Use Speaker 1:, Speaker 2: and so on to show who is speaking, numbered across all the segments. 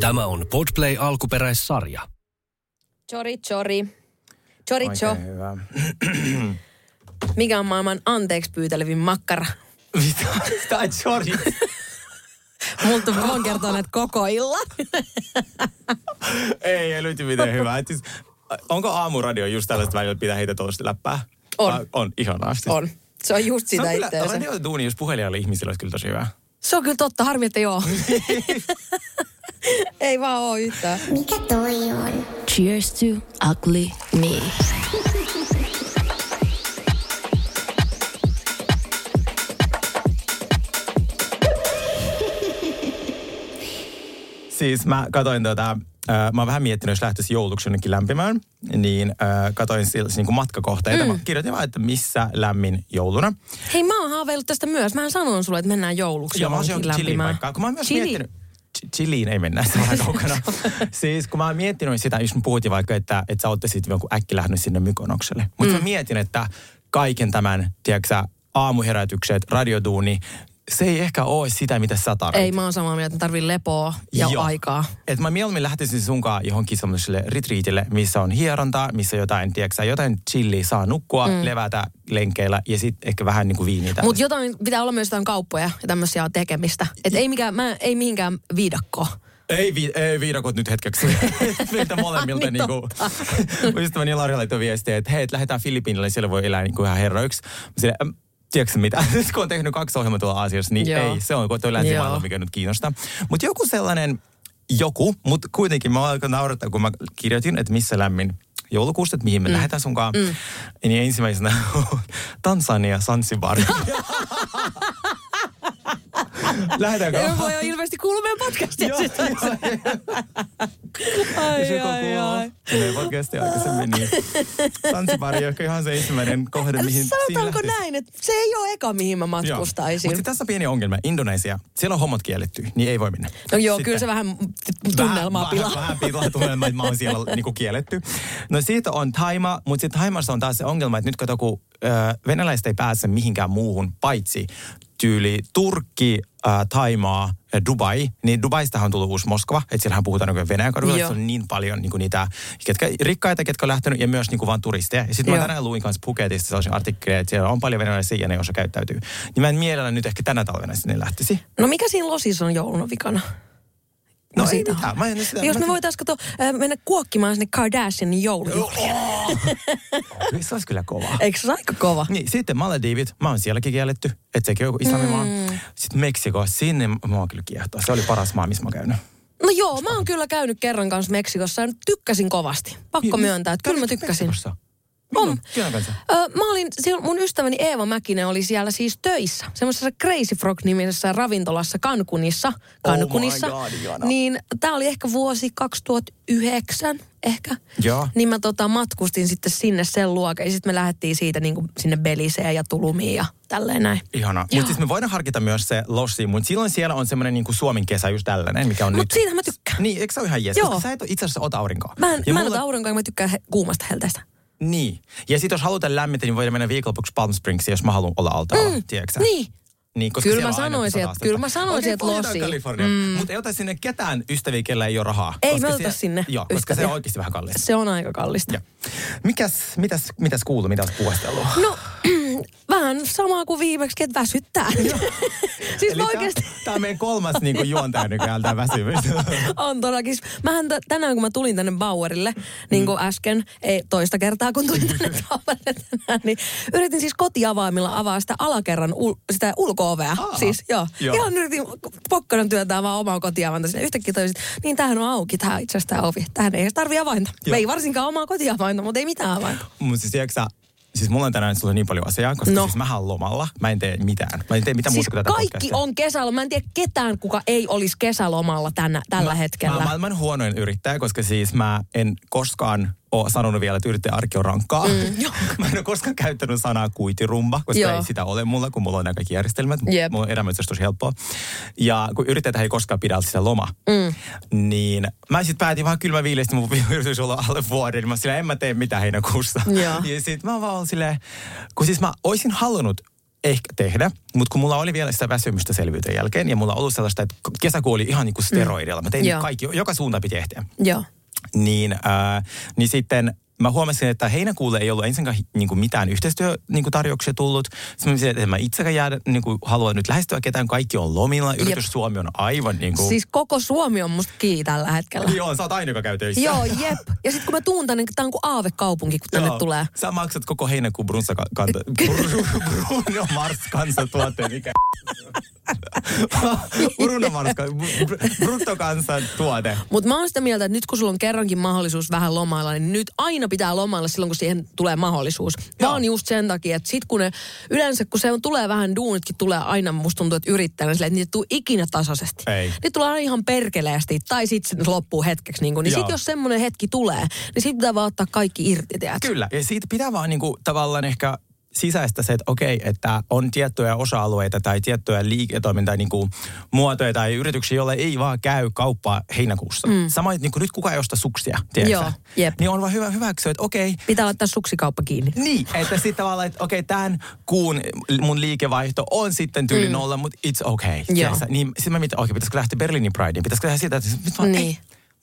Speaker 1: Tämä on Podplay alkuperäissarja.
Speaker 2: Chori, chori. Chori, cho.
Speaker 3: Oikein hyvä.
Speaker 2: Mikä on maailman anteeksi pyytelevin makkara?
Speaker 3: Mitä? Tai sorry.
Speaker 2: Multa voin kertoa näitä koko illan.
Speaker 3: ei, ei löyty mitään hyvää. Et siis, onko aamuradio just tällaista välillä pitää heitä tuollaista läppää?
Speaker 2: On.
Speaker 3: Ah, on, ihanasti.
Speaker 2: On. Se on just
Speaker 3: Se
Speaker 2: sitä
Speaker 3: on kyllä,
Speaker 2: itseänsä.
Speaker 3: radiotuuni, jos puhelijalle ihmisillä olisi kyllä tosi hyvä.
Speaker 2: Se on kyllä totta, harmi, että joo. Ei vaan oo yhtään.
Speaker 4: Mikä toi on?
Speaker 5: Cheers to ugly me.
Speaker 3: Siis mä katoin tota, mä oon vähän miettinyt, jos lähtisi jouluksi jonnekin lämpimään, niin äh, katoin siis niin kuin matkakohteita. Mm. Mä kirjoitin vaan, että missä lämmin jouluna.
Speaker 2: Hei, mä oon haaveillut tästä myös. Mähän sanoin sulle, että mennään jouluksi
Speaker 3: mä oon
Speaker 2: johonkin lämpimään.
Speaker 3: paikkaan. Kun mä oon myös
Speaker 2: Chili.
Speaker 3: miettinyt, Ch- Chiliin ei mennä, se on vähän kaukana. siis kun mä oon miettinyt sitä, jos mä puhuttiin vaikka, että, että sä ottaisit jonkun äkkilähdön sinne Mykonokselle. Mutta mm. mä mietin, että kaiken tämän, tiedätkö sä, aamuherätykset, radioduuni, se ei ehkä ole sitä, mitä sä tarvitset.
Speaker 2: Ei, mä oon samaa mieltä, että tarvii lepoa ja
Speaker 3: Joo.
Speaker 2: aikaa.
Speaker 3: Et mä mieluummin lähtisin sunkaan johonkin semmoiselle retriitille, missä on hierontaa, missä jotain, tiedätkö jotain chilliä saa nukkua, mm. levätä lenkeillä ja sitten ehkä vähän niin kuin viiniä.
Speaker 2: Mutta jotain, pitää olla myös jotain kauppoja ja tämmöisiä tekemistä. Et ei, mikään, mä, ei mihinkään viidakkoon.
Speaker 3: Ei, vi, ei viidakot nyt hetkeksi. Meiltä molemmilta
Speaker 2: Niin
Speaker 3: kuin, ystäväni Lari laittoi viestiä, että hei, et lähdetään Filippiinille, siellä voi elää niin kuin ihan herroiksi. Sille, tiedätkö mitä, nyt kun on tehnyt kaksi ohjelmaa tuolla Aasiassa, niin
Speaker 2: Joo.
Speaker 3: ei, se on toi länsimaailma, mikä nyt kiinnostaa. Mutta joku sellainen, joku, mutta kuitenkin mä alkoin naurattaa, kun mä kirjoitin, että missä lämmin joulukuusta, että mihin me mm. lähdetään sunkaan. Mm. Niin ensimmäisenä Tansania, Sansibar. Lähdetäänkö?
Speaker 2: Ei voi ilmeisesti kuullut meidän podcastia.
Speaker 3: Joo,
Speaker 2: sitten. ai,
Speaker 3: Jos
Speaker 2: ai, ai.
Speaker 3: kuuluu meidän podcastia aikaisemmin, niin ole ehkä ihan se ensimmäinen kohde, mihin
Speaker 2: Sanotaanko näin, että se ei ole eka, mihin mä matkustaisin.
Speaker 3: Mutta tässä on pieni ongelma. Indonesia, siellä on hommat kielletty, niin ei voi mennä.
Speaker 2: No joo,
Speaker 3: Sitten-
Speaker 2: kyllä se vähän tunnelmaa pilaa.
Speaker 3: Vähän, vähän pilaa tunnelmaa, että mä oon siellä niinku kielletty. No siitä on Taima, mutta sitten Taimassa on taas se ongelma, että nyt kato, kun venäläiset ei pääse mihinkään muuhun, paitsi tyyli Turkki, ä, Taimaa Dubai, niin Dubaistahan on tullut uusi Moskova, että siellähän puhutaan niin Venäjän kadulla, että se on niin paljon niin niitä ketkä, rikkaita, ketkä on lähtenyt ja myös niin vaan turisteja. Ja sitten mä tänään luin kanssa Puketista sellaisen artikkelin, että siellä on paljon venäläisiä ja ne osa käyttäytyy. Niin mä en mielellä nyt ehkä tänä talvena sinne lähtisi.
Speaker 2: No mikä siinä losissa on jouluna vikana?
Speaker 3: No,
Speaker 2: No
Speaker 3: ei mitään.
Speaker 2: on.
Speaker 3: Mä en sitä,
Speaker 2: Jos me
Speaker 3: mä-
Speaker 2: voitaisiin kato, äh, mennä kuokkimaan sinne Kardashianin joulujuhliin.
Speaker 3: Se olisi kyllä kovaa.
Speaker 2: Eikö se aika kova?
Speaker 3: Niin, sitten Maledivit, mä oon sielläkin kielletty, että sekin on joku islamimaa. Mm. Sitten Meksiko, sinne oon kyllä kiehtoa. Se oli paras maa, missä mä käynyt.
Speaker 2: No joo, mä oon kyllä käynyt kerran kanssa Meksikossa ja tykkäsin kovasti. Pakko
Speaker 3: Mi-
Speaker 2: myöntää, että kyllä mä tykkäsin.
Speaker 3: Meksikossa?
Speaker 2: On.
Speaker 3: Milloin? Kenen kanssa?
Speaker 2: Ö, mä olin, mun ystäväni Eeva Mäkinen oli siellä siis töissä, semmoisessa Crazy Frog-nimisessä ravintolassa Cancunissa. Cancunissa.
Speaker 3: Oh my God,
Speaker 2: niin tää oli ehkä vuosi 2009 ehkä.
Speaker 3: Joo.
Speaker 2: Niin mä tota matkustin sitten sinne sen luokan ja sitten me lähdettiin siitä niin kuin sinne Beliseen ja Tulumiin ja tälleen näin.
Speaker 3: Ihana.
Speaker 2: Joo.
Speaker 3: Mutta siis me voidaan harkita myös se lossi, mutta silloin siellä on semmoinen niinku Suomen kesä just tällainen, mikä on
Speaker 2: Mut
Speaker 3: nyt.
Speaker 2: siitä mä tykkään.
Speaker 3: Niin, eikö se ole ihan jees?
Speaker 2: Joo.
Speaker 3: Koska sä et itse asiassa ota aurinkoa.
Speaker 2: Mä en,
Speaker 3: Ja
Speaker 2: mä en
Speaker 3: mulla-
Speaker 2: ota aurinkoa, mä tykkään he, kuumasta helteestä.
Speaker 3: Niin. Ja sitten jos halutaan lämmintä, niin voidaan mennä viikonlopuksi Palm Springsiin, jos mä haluan olla altaalla, mm. tiedätkö?
Speaker 2: Niin.
Speaker 3: Niin, koska
Speaker 2: Kyllä mä sanoisin, että- kyllä mä sanoisin, että losi.
Speaker 3: Kalifornia. Mm. Mutta ei ota sinne ketään ystäviä, kellä ei ole rahaa.
Speaker 2: Ei
Speaker 3: koska
Speaker 2: me
Speaker 3: se-
Speaker 2: sinne
Speaker 3: Joo, koska se
Speaker 2: ystäviä.
Speaker 3: on oikeasti vähän kallista.
Speaker 2: Se on aika kallista.
Speaker 3: Joo. Mikäs, mitäs, mitäs kuuluu, mitä olet puhastellut?
Speaker 2: No, vähän samaa kuin viimeksi, että väsyttää. siis mä oikeasti...
Speaker 3: Tämä on meidän kolmas niin juontaja nykyään, tämä väsymys.
Speaker 2: On todellakin. Mähän t- tänään, kun mä tulin tänne Bauerille, niin
Speaker 3: Mm.
Speaker 2: kuin äsken, ei toista kertaa kun tulin tänne Bauerille tänään, niin yritin siis kotiavaimilla avaa sitä alakerran ul- sitä ulko-ovea.
Speaker 3: Aa,
Speaker 2: siis joo.
Speaker 3: joo.
Speaker 2: Ihan yritin pokkanan työntää vaan omaa kotiavanta sinne. Yhtäkkiä toisin, niin tämähän on auki, tämä itse asiassa tämä ovi. Tähän ei edes tarvi avainta.
Speaker 3: Joo.
Speaker 2: Ei varsinkaan omaa kotiavainta, mutta ei mitään avainta.
Speaker 3: Mutta siis sä, siis mulla on tänään sulle niin paljon asiaa, koska
Speaker 2: No.
Speaker 3: siis olen lomalla. Mä en tee mitään. Mä en tee mitään
Speaker 2: Siis
Speaker 3: muuta kuin tätä
Speaker 2: kaikki
Speaker 3: podcastia.
Speaker 2: on kesällä. Mä en tiedä ketään, kuka ei olisi kesälomalla tänä, tällä
Speaker 3: mä,
Speaker 2: hetkellä.
Speaker 3: Mä oon maailman huonoin yrittäjä, koska siis mä en koskaan ole sanonut vielä, että yrittäjä arki on rankkaa. Mm, mä en ole koskaan käyttänyt sanaa kuitirumba, koska
Speaker 2: Joo.
Speaker 3: ei sitä ole mulla, kun mulla on nämä kaikki järjestelmät.
Speaker 2: Jep.
Speaker 3: Mulla on elämä tosi helppoa. Ja kun yrittäjät ei koskaan pidä sitä loma, mm. niin mä sitten päätin vaan kylmä viileesti, mun yritys olla alle vuoden. Niin Mä sillä en mä tee mitään heinäkuussa.
Speaker 2: Joo.
Speaker 3: Ja sit mä vaan silleen, kun siis mä olisin halunnut ehkä tehdä, mutta kun mulla oli vielä sitä väsymystä selvyyden jälkeen ja mulla on ollut sellaista, että kesäkuu oli ihan niin kuin steroidilla. Mä tein
Speaker 2: Joo.
Speaker 3: kaikki, joka suunta piti ehtiä.
Speaker 2: Joo.
Speaker 3: Niin, ää, niin sitten mä huomasin, että heinäkuulle ei ollut ensinnäkään niin kuin mitään yhteistyötarjouksia niin tullut. Sitten mä mietin, että mä itsekään jäädä, niin kuin halua nyt lähestyä ketään. Kaikki on lomilla. Yritys Suomi on aivan niin kuin...
Speaker 2: Siis koko Suomi on musta kiinni tällä hetkellä.
Speaker 3: Joo, sä oot aina, joka käy töissä.
Speaker 2: Joo, jep. Ja sitten kun mä tuun tänne, tää on kuin aavekaupunki, kun tänne
Speaker 3: Joo.
Speaker 2: tulee.
Speaker 3: Sä maksat koko heinäkuun brunsa kanta, Bruno Mars kansantuote, mikä? Bruno Mars bruttokansantuote.
Speaker 2: Mutta mä oon sitä mieltä, että nyt kun sulla on kerrankin mahdollisuus vähän lomailla, niin nyt aina pitää lomailla silloin, kun siihen tulee mahdollisuus.
Speaker 3: Joo.
Speaker 2: Vaan just sen takia, että sit kun ne, yleensä kun se on, tulee vähän duunitkin, tulee aina, musta tuntuu, että yrittäjänä silleen, että niitä tuu ikinä tasaisesti.
Speaker 3: Ei.
Speaker 2: Niitä tulee aina ihan perkeleesti, tai sitten se loppuu hetkeksi. Niin, kun, niin sit jos semmoinen hetki tulee, niin sit pitää vaan ottaa kaikki irti, tiedätkö?
Speaker 3: Kyllä, ja siitä pitää vaan niinku, tavallaan ehkä sisäistä se, että okei, että on tiettyjä osa-alueita tai tiettyjä liiketoimintaa niin kuin muotoja tai yrityksiä, joille ei vaan käy kauppaa heinäkuussa. Mm. Samoin, niin kuin nyt kukaan ei osta suksia, tiedätkö?
Speaker 2: Joo, jep.
Speaker 3: Niin on vaan hyvä hyväksyä, että okei,
Speaker 2: Pitää laittaa suksikauppa kiinni.
Speaker 3: niin, että sitten tavallaan, että okei, tämän kuun mun liikevaihto on sitten tyyli mm. nolla, mutta it's okay. tiedätkö? Niin sitten mä mietin, okei, pitäisikö lähteä Berliinin Prideen? Pitäisikö tehdä sitä, että nyt mä,
Speaker 2: Niin.
Speaker 3: ei,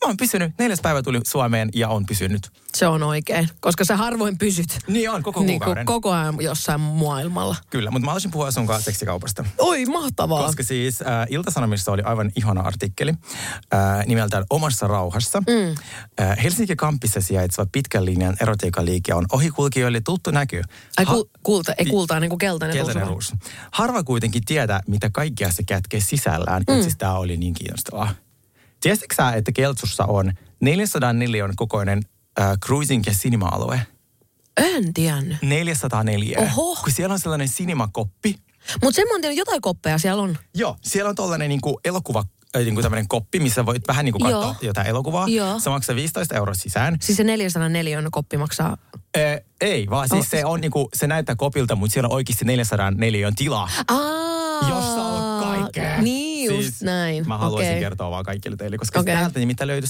Speaker 3: mä oon pysynyt, neljäs päivä tuli Suomeen ja on pysynyt.
Speaker 2: Se on oikein, koska sä harvoin pysyt
Speaker 3: Niin on, koko
Speaker 2: niin
Speaker 3: kuukauden.
Speaker 2: koko ajan jossain maailmalla.
Speaker 3: Kyllä, mutta mä haluaisin puhua sun kanssa seksikaupasta.
Speaker 2: Oi, mahtavaa.
Speaker 3: Koska siis äh, Ilta-Sanomissa oli aivan ihana artikkeli äh, nimeltään Omassa rauhassa. Mm. Äh, Helsinki Kampissa sijaitseva pitkän linjan erotiikaliike on ohikulkijoille tuttu näky.
Speaker 2: Ai
Speaker 3: Ha-
Speaker 2: ku, kulta, ei kultaa, niin kuin keltainen,
Speaker 3: Keltainen
Speaker 2: ruusu.
Speaker 3: Harva kuitenkin tietää, mitä kaikkea se kätkee sisällään. Mm. Siis tämä oli niin kiinnostavaa. Tiesitkö sä, että Keltsussa on 404 kokoinen äh, cruising- ja cinema-alue?
Speaker 2: En tiennyt.
Speaker 3: 404.
Speaker 2: Oho.
Speaker 3: Kun siellä on sellainen cinemakoppi,
Speaker 2: Mutta sen mä oon tiennyt, jotain koppeja siellä on.
Speaker 3: Joo, siellä on tollainen niinku elokuva, äh, niinku tämmöinen koppi, missä voit vähän niinku katsoa
Speaker 2: Joo.
Speaker 3: jotain elokuvaa.
Speaker 2: Joo.
Speaker 3: Se maksaa 15 euroa sisään.
Speaker 2: Siis se 404 koppi maksaa...
Speaker 3: Ee, ei, vaan siis
Speaker 2: Oh.
Speaker 3: se on niinku, se näyttää kopilta, mutta siellä on oikeasti 404 tilaa.
Speaker 2: Aa,
Speaker 3: Jossa on kaikkea.
Speaker 2: Niin just näin.
Speaker 3: Mä haluaisin
Speaker 2: Okei.
Speaker 3: kertoa vaan kaikille teille, koska okay. täältä nimittäin löytyy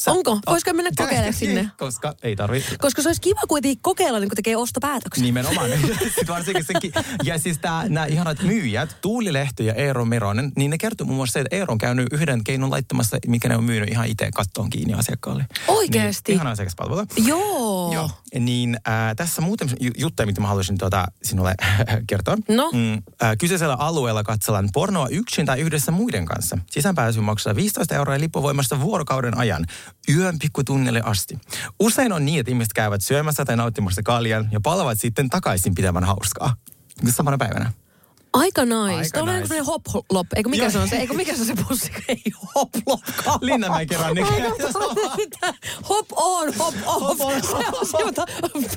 Speaker 3: seksikeino.
Speaker 2: Onko? Voisiko mennä kokeilemaan sinne?
Speaker 3: Koska ei tarvi.
Speaker 2: Koska se olisi kiva kuitenkin kokeilla, niin kun tekee ostopäätöksen.
Speaker 3: Nimenomaan. Sitten varsinkin senkin. Ja siis tää, nämä ihanat myyjät, Tuuli Lehto ja Eero Meronen, niin ne kertoo muun muassa se, että Eero on käynyt yhden keinon laittamassa, mikä ne on myynyt ihan itse kattoon kiinni asiakkaalle.
Speaker 2: Oikeesti?
Speaker 3: Niin, ihana asiakaspalvelu.
Speaker 2: Joo.
Speaker 3: Joo. Niin äh, tässä muuten ju- juttuja, mitä mä haluaisin tuota, sinulle kertoa.
Speaker 2: No?
Speaker 3: Mm, äh, kyseisellä alueella katsellaan pornoa yksin tai yhdessä muiden kanssa. Sisäänpääsy maksaa 15 euroa ja lippuvoimasta vuorokauden ajan. Yön pikkutunnille asti. Usein on niin, että ihmiset käyvät syömässä tai nauttimassa kaljan ja palavat sitten takaisin pitämään hauskaa. Samana päivänä.
Speaker 2: Aika nice.
Speaker 3: Aika
Speaker 2: on
Speaker 3: nice.
Speaker 2: nice. hop lop. Eikö mikä
Speaker 3: Joo.
Speaker 2: se on se? Eikö mikä se on se pussi? Ei hop lop.
Speaker 3: Linnanmäki rannikko.
Speaker 2: Hop on, hop off.
Speaker 3: Hop on,
Speaker 2: Se on sieltä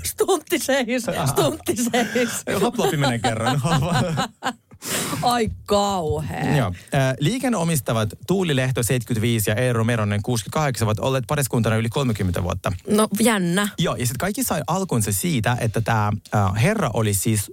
Speaker 2: stuntti seis, stuntti seis.
Speaker 3: Hoplopi menen kerran.
Speaker 2: Ai kauhea.
Speaker 3: Joo. Äh, Liiken omistavat Tuuli Lehto 75 ja Eero Meronen 68 ovat olleet pariskuntana yli 30 vuotta.
Speaker 2: No jännä.
Speaker 3: Joo, ja sitten kaikki sai alkunsa siitä, että tämä herra oli siis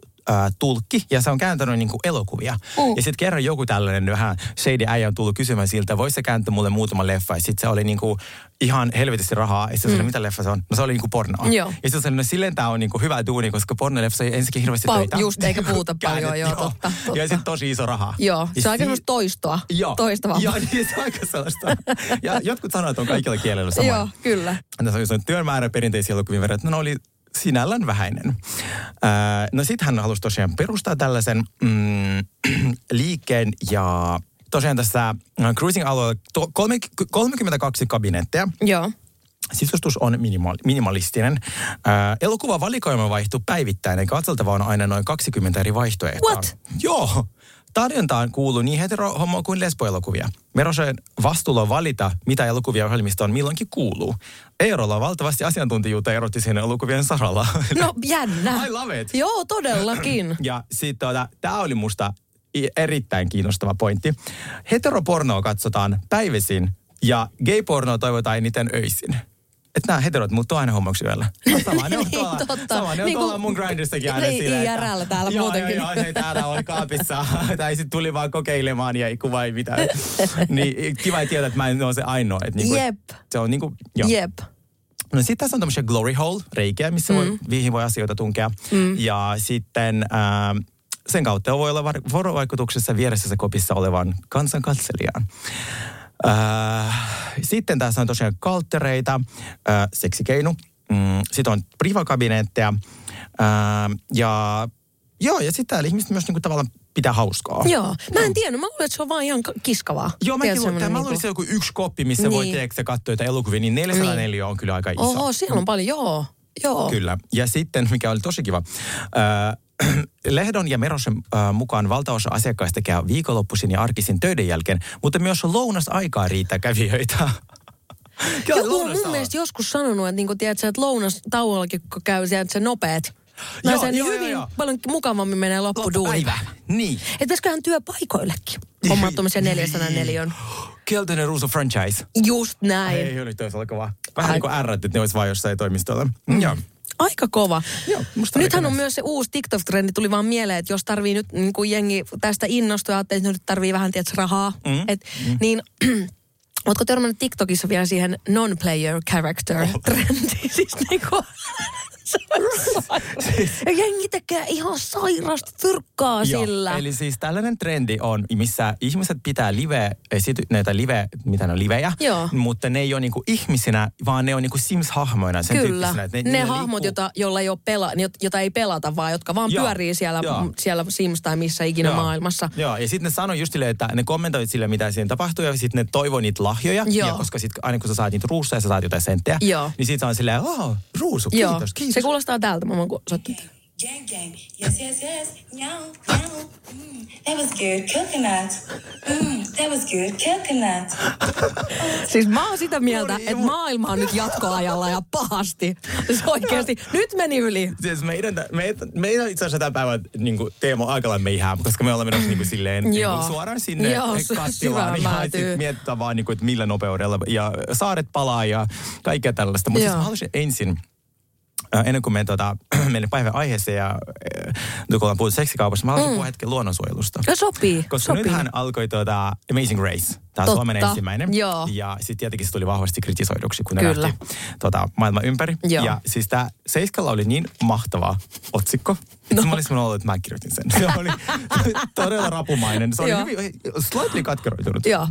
Speaker 3: tulkki ja se on kääntänyt niinku elokuvia.
Speaker 2: Uh.
Speaker 3: Ja sitten kerran joku tällainen vähän shady äijä on tullut kysymään siltä, voisi se kääntää mulle muutama leffa. Ja sitten se oli niinku ihan helvetisti rahaa. Ja sitten mm. mitä leffa se on? No se oli niinku pornoa.
Speaker 2: Joo.
Speaker 3: Ja sitten no silleen tämä on niinku hyvä duuni, koska pornoleffa ei ensinnäkin hirveästi
Speaker 2: Pal-
Speaker 3: töitä.
Speaker 2: just, eikä puhuta paljon, joo, totta, totta.
Speaker 3: Ja sitten tosi iso raha.
Speaker 2: Joo,
Speaker 3: Ja
Speaker 2: se on aika semmoista toistoa.
Speaker 3: Joo.
Speaker 2: Toistavaa.
Speaker 3: Joo, niin se on aika sellaista. Ja jotkut että on kaikilla kielellä sama.
Speaker 2: Joo, kyllä.
Speaker 3: Tässä oli sellainen työn määrä perinteisiä elokuvien verran, että ne oli sinällään vähäinen. No sitten hän halusi tosiaan perustaa tällaisen mm, liikkeen ja tosiaan tässä äh, cruising-alueella to, kolme, 32 kabinetteja.
Speaker 2: Joo.
Speaker 3: Sisustus on minimal, minimalistinen. Ää, elokuvavalikoima vaihtuu päivittäin ja katseltava on aina noin 20 eri vaihtoehtoa.
Speaker 2: What?
Speaker 3: Joo. Tarjontaan kuuluu niin hetero, homo kuin lesboelokuvia. Merosen vastuulla on valita, mitä elokuvia ohjelmistoon milloinkin kuuluu. Eerolla on valtavasti asiantuntijuutta erottisen elokuvien saralla.
Speaker 2: No jännä.
Speaker 3: I love it.
Speaker 2: Joo, todellakin.
Speaker 3: Ja sitten tuota, tämä oli musta erittäin kiinnostava pointti. Heteropornoa katsotaan päivisin ja gay-pornoa toivotaan eniten öisin. Että nämä heterot muuttuu aina hommaksi yöllä. No, sama ne on
Speaker 2: Niin,
Speaker 3: tuolla,
Speaker 2: totta.
Speaker 3: sama ne on
Speaker 2: Niin
Speaker 3: tuolla mun grindistakin aina
Speaker 2: niin,
Speaker 3: silleen,
Speaker 2: IRL täällä
Speaker 3: joo,
Speaker 2: muutenkin.
Speaker 3: Joo, joo, se täällä oli kaapissa. tai sitten tuli vaan kokeilemaan ja ei kuva ei mitään. niin kiva tietää, että mä en ole se ainoa. Että niinku,
Speaker 2: Jep.
Speaker 3: Se on niinku, joo.
Speaker 2: Jep.
Speaker 3: No sitten tässä on tämmöisiä glory hole, reikiä, missä mm. voi, viihin voi asioita tunkea. Mm. Ja sitten ää, sen kautta voi olla vuorovaikutuksessa vieressä kopissa olevan kansankatselijaan. Ää, sitten tässä on tosiaan kalttereita, ää, seksikeinu. Mm, sitten on privakabinetteja. Ää, ja joo, ja sitten täällä ihmiset myös niinku tavallaan pitää hauskaa.
Speaker 2: Joo. Mä en tiedä, mä luulen, että se on vaan ihan ka- kiskavaa.
Speaker 3: Joo, mäkin luulen, mä
Speaker 2: niinku-
Speaker 3: luulen, että se on joku yksi koppi, missä niin. voi
Speaker 2: Niin.
Speaker 3: tiedätkö, katsoa jotain elokuvia, niin 404 on kyllä aika iso.
Speaker 2: Oho, siellä on paljon, joo. Joo.
Speaker 3: Kyllä. Ja sitten, mikä oli tosi kiva, äh, Lehdon ja Merosen äh, mukaan valtaosa asiakkaista käy viikonloppuisin ja arkisin töiden jälkeen, mutta myös lounasaikaa riittää kävijöitä.
Speaker 2: Joku on mun mielestä joskus sanonut, että, niinku, tiedätkö, että lounastauollakin, kun käy sieltä se nopeet,
Speaker 3: Joo,
Speaker 2: se niin
Speaker 3: joo, joo,
Speaker 2: hyvin
Speaker 3: joo.
Speaker 2: paljon mukavammin menee loppuduuni.
Speaker 3: Niin.
Speaker 2: Että pitäisiköhän työpaikoillekin hommaa tuommoisen 404.
Speaker 3: Keltainen ruusu franchise.
Speaker 2: Just näin.
Speaker 3: Ei, oli toisella kova. Vähän
Speaker 2: Ai-
Speaker 3: niin kuin ärrät, että ne olisi vaan jossain toimistolla. Mm. Joo.
Speaker 2: Aika kova.
Speaker 3: Joo, musta
Speaker 2: Nythän on myös se uusi TikTok-trendi, tuli vaan mieleen, että jos tarvii nyt niin kuin jengi tästä innostua, että nyt tarvii vähän tietysti rahaa, mm. et, mm. niin Ootko törmännyt TikTokissa vielä siihen non-player character trendiin? Siis niinku... sairasta. ja jengi tekee ihan sairasta fyrkkaa sillä.
Speaker 3: Eli siis tällainen trendi on, missä ihmiset pitää live, esity, näitä live, mitä ne on livejä,
Speaker 2: Joo.
Speaker 3: mutta ne ei ole niinku ihmisinä, vaan ne on niinku Sims-hahmoina. Sen
Speaker 2: Kyllä. Ne,
Speaker 3: ne,
Speaker 2: ne hahmot, jota, jolla ei ole pela, jota ei pelata, vaan jotka vaan
Speaker 3: Joo.
Speaker 2: pyörii siellä,
Speaker 3: Joo.
Speaker 2: siellä Sims tai missä ikinä
Speaker 3: Joo.
Speaker 2: maailmassa.
Speaker 3: Joo, ja sitten ne sanoi just silleen, että ne kommentoivat sille, mitä siinä tapahtuu, ja sitten ne toivoi niitä lahjoja.
Speaker 2: Joo.
Speaker 3: Ja koska sitten aina kun sä saat niitä ruusuja, sä saat jotain senttejä.
Speaker 2: Joo.
Speaker 3: Niin sitten on silleen, oh, ruusu,
Speaker 2: Joo.
Speaker 3: kiitos, kiitos.
Speaker 2: Se kuulostaa tältä, mä voin ku- soittaa.
Speaker 4: Gang gang, yes yes yes, meow meow. Mm, that was good coconut. Mm, that was good coconut.
Speaker 2: Siis mä oon sitä mieltä,
Speaker 3: Oli
Speaker 2: että maailma on nyt jatkoajalla ja pahasti. Siis oikeasti, nyt meni yli.
Speaker 3: Siis meidän, meidän, meidän itse asiassa tämän päivän niin kuin, teema on aika lailla meihää, koska me olemme menossa niin kuin, silleen niin kuin, suoraan sinne
Speaker 2: Joo,
Speaker 3: kattilaan ja sitten mietitään vaan, niin kuin, että millä nopeudella ja saaret palaa ja kaikkea tällaista. Mutta siis mä haluaisin ensin, ennen kuin me tota, menen päivän aiheeseen ja kun ollaan puhuttu seksikaupasta, mä haluaisin mm. puhua hetken luonnonsuojelusta.
Speaker 2: Ja sopii,
Speaker 3: Koska
Speaker 2: sopii.
Speaker 3: nythän alkoi tuota Amazing Race, tämä
Speaker 2: Totta,
Speaker 3: Suomen ensimmäinen.
Speaker 2: joo.
Speaker 3: Ja sitten tietenkin se tuli vahvasti kritisoiduksi, kun ne
Speaker 2: Kyllä.
Speaker 3: lähti tota, maailman ympäri.
Speaker 2: Joo.
Speaker 3: Ja siis tämä Seiskalla oli niin mahtava otsikko, että no. mä olisin ollut, että mä kirjoitin sen. Se oli todella rapumainen. Se oli hyvin, slightly katkeroitunut.
Speaker 2: Joo.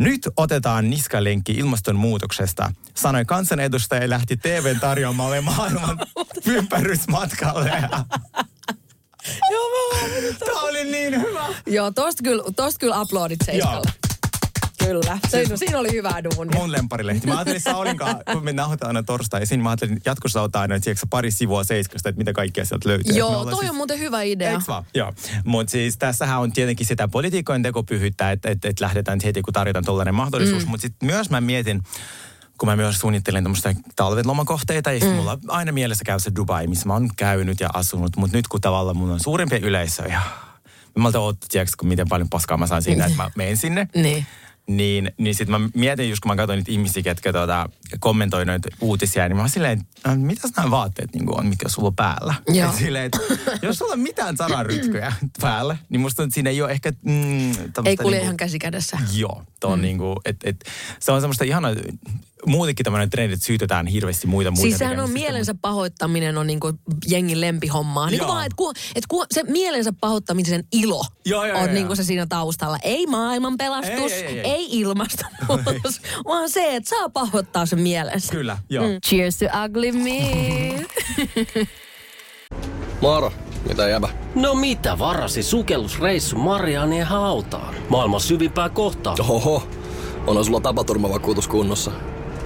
Speaker 3: Nyt otetaan niskalenkki ilmastonmuutoksesta, sanoi kansanedustaja ja lähti TVn tarjoamalle maailman ympärysmatkalle.
Speaker 2: Joo, mä
Speaker 3: Tämä oli niin hyvä.
Speaker 2: Joo, tosta kyllä, tosta kyllä aplodit Seiskalle. Kyllä. Se, siinä oli hyvää duunia.
Speaker 3: mun lemparilehti. Mä ajattelin Saulinkaan, kun me nauhoitetaan aina torstaisin, mä ajattelin, että jatkossa ottaa aina tiedätkö, pari sivua seiskasta, että mitä kaikkea sieltä löytyy.
Speaker 2: Joo, toi
Speaker 3: siis-
Speaker 2: on muuten hyvä idea.
Speaker 3: Eiks vaan? Joo. Mutta siis tässähän on tietenkin sitä politiikoin tekopyhyyttä, että et, et lähdetään heti, kun tarjotaan tuollainen mahdollisuus. Mm. Mutta sitten myös mä mietin, kun mä myös suunnittelen tämmöistä talven lomakohteita, ja mm. mulla on aina mielessä käy se Dubai, missä mä oon käynyt ja asunut. Mutta nyt kun tavallaan mulla on suurempi yleisö ja mä malta tiedätkö, kun miten paljon paskaa mä saan siinä, että mä menen sinne.
Speaker 2: Niin.
Speaker 3: Niin, niin sitten mä mietin just, kun mä katsoin niitä ihmisiä, ketkä tuota, kommentoi noita uutisia, niin mä oon silleen, että mitäs nämä vaatteet niin on, mitkä sulla on päällä?
Speaker 2: Joo.
Speaker 3: Et silleen, että jos sulla on mitään sanarytkyjä päällä, niin musta että siinä ei ole ehkä... Mm,
Speaker 2: Ei kulje
Speaker 3: niinku-
Speaker 2: ihan käsi kädessä.
Speaker 3: Joo, to on mm. niinku, et, et, se on semmoista ihanaa, muutenkin tämmöinen trendi, että syytetään hirveästi muita muita.
Speaker 2: Siis sehän on
Speaker 3: tekemisistä,
Speaker 2: mielensä pahoittaminen on niinku jengin lempihommaa.
Speaker 3: Joo.
Speaker 2: vaan, että ku, et ku, se mielensä pahoittamisen ilo
Speaker 3: Joo, joo,
Speaker 2: on
Speaker 3: joo,
Speaker 2: niinku
Speaker 3: joo.
Speaker 2: se siinä taustalla. Ei maailman pelastus,
Speaker 3: Ei,
Speaker 2: ei,
Speaker 3: ei,
Speaker 2: ei,
Speaker 3: ei,
Speaker 2: ilmastonmuutos, vaan se, että saa pahoittaa sen mielensä.
Speaker 3: Kyllä, joo. Mm.
Speaker 2: Cheers to ugly me.
Speaker 6: Moro, mitä jäbä?
Speaker 1: No mitä varasi sukellusreissu Marianien hautaan? Maailman syvimpää kohtaa.
Speaker 6: Oho, on sulla tapaturmavakuutus kunnossa.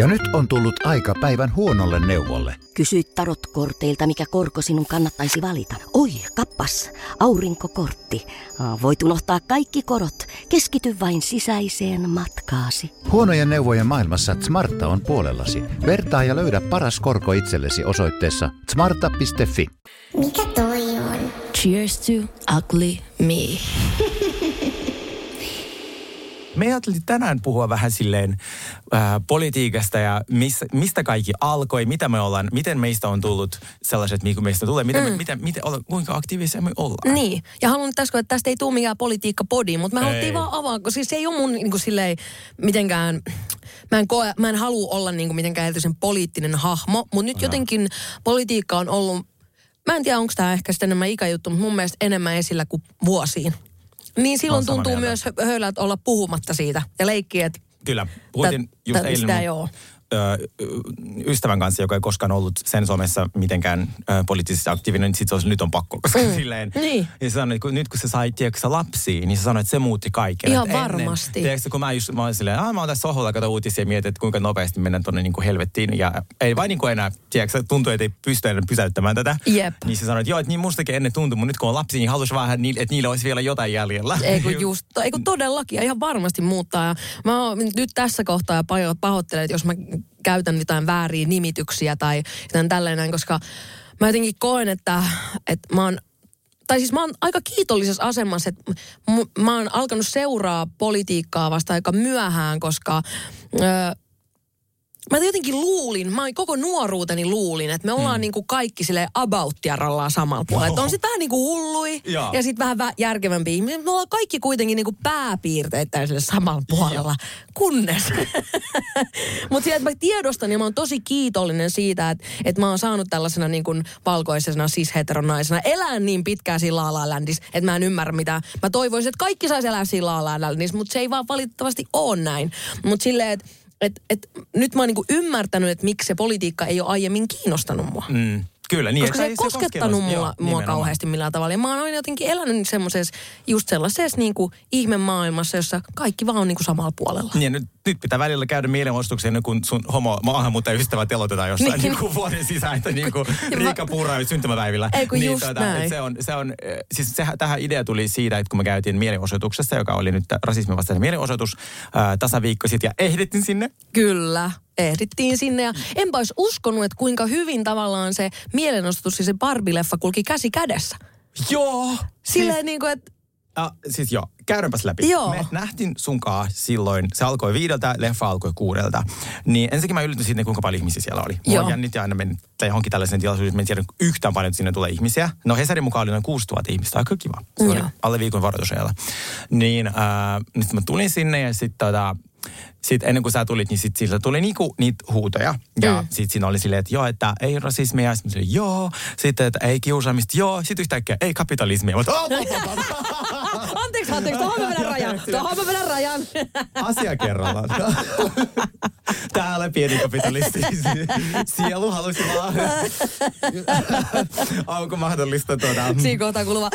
Speaker 7: Ja nyt on tullut aika päivän huonolle neuvolle.
Speaker 8: Kysy tarotkorteilta, mikä korko sinun kannattaisi valita. Oi, kappas, aurinkokortti. Voit unohtaa kaikki korot. Keskity vain sisäiseen matkaasi.
Speaker 7: Huonojen neuvojen maailmassa Smarta on puolellasi. Vertaa ja löydä paras korko itsellesi osoitteessa smarta.fi.
Speaker 9: Mikä toi on?
Speaker 5: Cheers to ugly me.
Speaker 3: Me ajattelin tänään puhua vähän silleen äh, politiikasta ja missä, mistä kaikki alkoi, mitä me ollaan, miten meistä on tullut sellaiset, mikä meistä tulee, miten, mm. me, miten, miten, olla, kuinka aktiivisia me ollaan.
Speaker 2: Niin, ja haluan tässä, että tästä ei tule mikään politiikka-podi, mutta
Speaker 3: Ei.
Speaker 2: haluttiin vaan avaa, koska siis se ei ole mun niin kuin silleen mitenkään, mä en, koe, mä en halua olla niin kuin mitenkään erityisen poliittinen hahmo, mutta nyt jotenkin politiikka on ollut, mä en tiedä onko tämä ehkä sitten enemmän ikäjuttu, mutta mun mielestä enemmän esillä kuin vuosiin. Niin silloin tuntuu
Speaker 3: mieltä.
Speaker 2: myös hö- höylältä olla puhumatta siitä ja leikkiä, että
Speaker 3: Kyllä, puhuttiin
Speaker 2: Tä-
Speaker 3: just
Speaker 2: tä-
Speaker 3: eilen
Speaker 2: sitä
Speaker 3: mun,
Speaker 2: ei oo.
Speaker 3: ö, ystävän kanssa, joka ei koskaan ollut sen somessa mitenkään ö, poliittisesti aktiivinen, niin sit se olisi, nyt on pakko, koska mm. silleen.
Speaker 2: Niin.
Speaker 3: Ja se sanoi, että kun, nyt kun se sai, tiedätkö, lapsia, niin se sanoi, että se muutti kaiken.
Speaker 2: Ihan
Speaker 3: ennen,
Speaker 2: varmasti.
Speaker 3: Tiedätkö, kun mä, just, mä olin silleen, ah, mä oon tässä sohvalla, kato uutisia ja mietin, että kuinka nopeasti mennään tuonne niin kuin helvettiin. Ja ei vain niin kuin enää, tiedätkö, tuntuu, että ei pysty enää pysäyttämään tätä.
Speaker 2: Jep.
Speaker 3: Niin se sanoi, että joo, että niin mustakin ennen tuntui, mutta nyt kun on lapsi, niin halusi vähän, niin, että niillä olisi vielä jotain jäljellä.
Speaker 2: Ei kun just, ei kun todellakin, ihan varmasti muuttaa. Ja mä oon nyt tässä kohtaa ja paho- pahoittelen, että jos mä käytän jotain vääriä nimityksiä tai jotain tällainen, koska mä jotenkin koen, että, että mä oon tai siis mä oon aika kiitollisessa asemassa, että mä oon alkanut seuraa politiikkaa vasta aika myöhään, koska öö, mä jotenkin luulin, mä koko nuoruuteni luulin, että me ollaan mm. niinku kaikki sille about samalla puolella. Että on sitten vähän niinku hullui
Speaker 3: Joo.
Speaker 2: ja sitten vähän vä- järkevämpi ihmisiä. Me ollaan kaikki kuitenkin niinku pääpiirteittäin sille samalla puolella. Kunnes. Mutta sieltä mä tiedostan ja mä oon tosi kiitollinen siitä, että, että mä oon saanut tällaisena niin kuin valkoisena cis-heteronaisena elää niin pitkään siinä La La Landissa, että mä en ymmärrä mitä. Mä toivoisin, että kaikki saisi elää siinä La La Landissa, mutta se ei vaan valitettavasti ole näin. Mutta silleen, että et, et, nyt mä oon niinku ymmärtänyt, että miksi se politiikka ei ole aiemmin kiinnostanut mua.
Speaker 3: Mm, kyllä, niin.
Speaker 2: Koska se ei koskettanut mua,
Speaker 3: joo,
Speaker 2: mua
Speaker 3: nimenomaan.
Speaker 2: kauheasti millään tavalla. Ja mä oon aina jotenkin elänyt semmoisessa, just sellaisessa niinku ihme maailmassa, jossa kaikki vaan on niinku samalla puolella.
Speaker 3: Niin, nyt, nyt pitää välillä käydä mielenosoituksia ennen kuin sun homo maahanmuuttajaystävät telotetaan jossain
Speaker 2: Niin.
Speaker 3: niin. niin vuoden sisään, että niin kuin Riikka Puura syntymäpäivillä.
Speaker 2: Ei kun
Speaker 3: niin,
Speaker 2: just näin.
Speaker 3: että Se on, se on, eh, siis sehän, tähän idea tuli siitä, että kun me käytiin mielenosoituksessa, joka oli nyt rasismin vastainen mielenosoitus ää, tasaviikko sitten, ja ehdittiin sinne.
Speaker 2: Kyllä, ehdittiin sinne ja enpä olisi uskonut, että kuinka hyvin tavallaan se mielenosoitus ja se Barbie-leffa kulki käsi kädessä.
Speaker 3: Joo!
Speaker 2: Silleen
Speaker 3: siis,
Speaker 2: niin kuin, että
Speaker 3: äh, siis joo, käydäänpäs läpi.
Speaker 2: Joo.
Speaker 3: Me nähtiin sunkaa silloin, se alkoi viideltä, leffa alkoi kuudelta. Niin ensinnäkin mä yllätyin siitä, kuinka paljon ihmisiä siellä oli. Mua
Speaker 2: Joo.
Speaker 3: jännitti aina mennä johonkin tällaisen tilaisuuteen, mä en tiedä yhtään paljon, että sinne tulee ihmisiä. No Hesarin mukaan oli noin 6000 ihmistä, aika kiva. Se oli
Speaker 2: Joo.
Speaker 3: alle viikon varoitusajalla. Niin, äh, niin sit mä tulin sinne ja sitten tota, sit ennen kuin sä tulit, niin sit sillä tuli niinku niitä huutoja. Ja mm. sit siinä oli silleen, että joo, että ei rasismia. Sitten sanoin, joo. Sitten, että ei kiusaamista, joo. Sitten yhtäkkiä, ei kapitalismia. Mä oon,
Speaker 2: anteeksi, anteeksi, tuohon mä vedän rajan, tuohon mä vedän rajan.
Speaker 3: Asia kerrallaan. Täällä pieni kapitalisti. Sielu halusi vaan. Onko mahdollista tuoda?
Speaker 2: Siinä kohtaa kuuluva.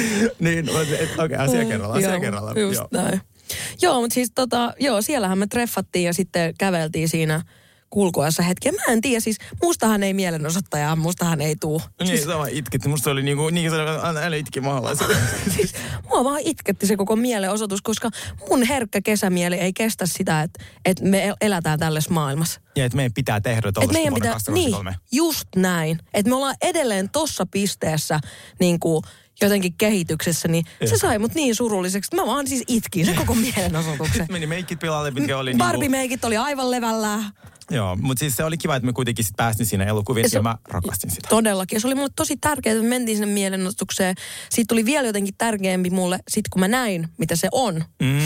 Speaker 3: niin, et- okei, okay, asia kerrallaan, asia kerrallaan.
Speaker 2: Just
Speaker 3: Joo.
Speaker 2: näin. Joo, mutta siis tota, joo, siellähän me treffattiin ja sitten käveltiin siinä kulkuessa hetken. Mä en tiedä, siis mustahan ei mielenosoittajaa, mustahan ei tuu.
Speaker 3: Niin, siis... sama itkit. Musta oli niinku, niin se älä, älä itki mahalaisen.
Speaker 2: Siis mua vaan itketti se koko mielenosoitus, koska mun herkkä kesämieli ei kestä sitä, että, että me el- elätään tällaisessa maailmassa.
Speaker 3: ja että meidän pitää tehdä tuollaista
Speaker 2: meidän
Speaker 3: vuonna
Speaker 2: pitää, niin,
Speaker 3: 2023.
Speaker 2: just näin. Että me ollaan edelleen tossa pisteessä niin kuin jotenkin kehityksessä, niin se sai mut niin surulliseksi. että Mä vaan siis itkin se koko mielenosoituksen.
Speaker 3: Meni meikit pilalle, mitkä oli
Speaker 2: Barbie-meikit oli aivan levällään.
Speaker 3: Joo, mutta siis se oli kiva, että me kuitenkin sit päästiin siinä elokuvissa ja,
Speaker 2: se-
Speaker 3: ja mä rakastin sitä.
Speaker 2: Todellakin. Ja se oli mulle tosi tärkeää, että me mentiin sinne mielenostukseen. Siitä tuli vielä jotenkin tärkeämpi mulle, sit kun mä näin, mitä se on.
Speaker 3: Mm.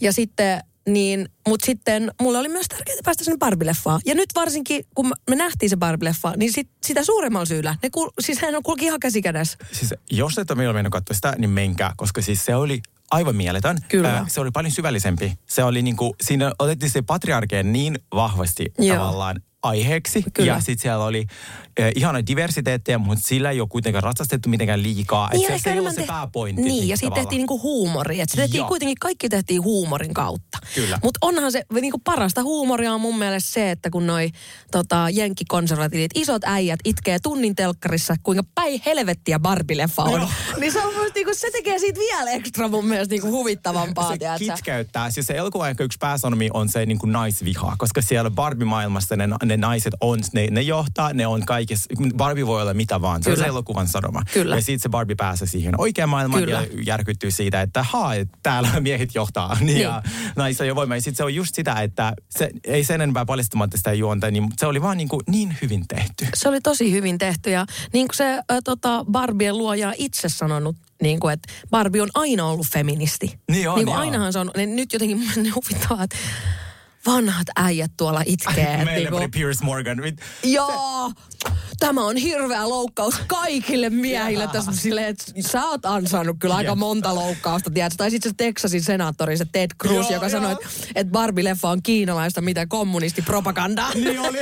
Speaker 2: Ja sitten niin, mutta sitten mulle oli myös tärkeää päästä sinne Barbie-leffaan. Ja nyt varsinkin, kun me nähtiin se Barbie-leffa, niin sit, sitä suuremmalla syyllä. Ne kul, siis hän on kulki ihan käsi kädessä.
Speaker 3: Siis jos et ole vielä mennyt katsoa sitä, niin menkää, koska siis se oli aivan mieletön.
Speaker 2: Kyllä.
Speaker 3: Äh, se oli paljon syvällisempi. Se oli niinku, siinä otettiin se patriarkeen niin vahvasti
Speaker 2: Joo.
Speaker 3: tavallaan aiheeksi.
Speaker 2: Kyllä.
Speaker 3: Ja sitten siellä oli äh, ihana diversiteettiä, mutta sillä ei ole kuitenkaan ratsastettu mitenkään liikaa.
Speaker 2: Niin,
Speaker 3: Et
Speaker 2: ja
Speaker 3: se, se ei ollut se
Speaker 2: te-
Speaker 3: pääpointti.
Speaker 2: Niin, ja siitä tehtiin niinku huumori. Että se tehtiin
Speaker 3: Joo.
Speaker 2: kuitenkin, kaikki tehtiin huumorin kautta.
Speaker 3: Kyllä.
Speaker 2: Mutta onhan se, niinku parasta huumoria on mun mielestä se, että kun noi tota, jenkkikonservatiivit, isot äijät itkee tunnin telkkarissa, kuinka päin helvettiä Barbie-leffa on.
Speaker 3: Joo.
Speaker 2: niin se on niinku, se tekee siitä vielä ekstra mun mielestä niinku huvittavampaa,
Speaker 3: se
Speaker 2: tiedätkö?
Speaker 3: kitkeyttää. Siis se elokuva ehkä yksi pääsanomi on se niin kuin naisviha, koska siellä Barbie-maailmassa ne, ne naiset on, ne, ne johtaa, ne on kaikessa, Barbie voi olla mitä vaan. Se on se elokuvan sanoma.
Speaker 2: Kyllä.
Speaker 3: Ja sitten se Barbie pääsee siihen oikeaan maailmaan
Speaker 2: Kyllä.
Speaker 3: ja järkyttyy siitä, että haa, täällä miehet johtaa. Niin. Ja naisilla ei ole voimaa. Ja sitten se on just sitä, että se, ei sen enempää paljastamatta sitä juonta, niin se oli vaan niin, kuin niin hyvin tehty.
Speaker 2: Se oli tosi hyvin tehty ja niin kuin se ä, tota, Barbien luoja itse sanonut, niin kuin, että Barbie on aina ollut feministi.
Speaker 3: Niin on,
Speaker 2: niin kuin
Speaker 3: joo.
Speaker 2: ainahan se on, niin nyt jotenkin huvittavaa, että vanhat äijät tuolla itkee. että
Speaker 3: Meille
Speaker 2: niinku-
Speaker 3: oli Pierce Morgan.
Speaker 2: Joo, tämä on hirveä loukkaus kaikille miehille tässä silleen, että sä oot ansainnut kyllä aika monta loukkausta, tiedätkö? Tai sitten se Texasin senaattori, se Ted Cruz,
Speaker 3: Joo,
Speaker 2: joka
Speaker 3: joo.
Speaker 2: sanoi, että, että Barbie-leffa on kiinalaista, mitä kommunistipropagandaa.
Speaker 3: Niin oli.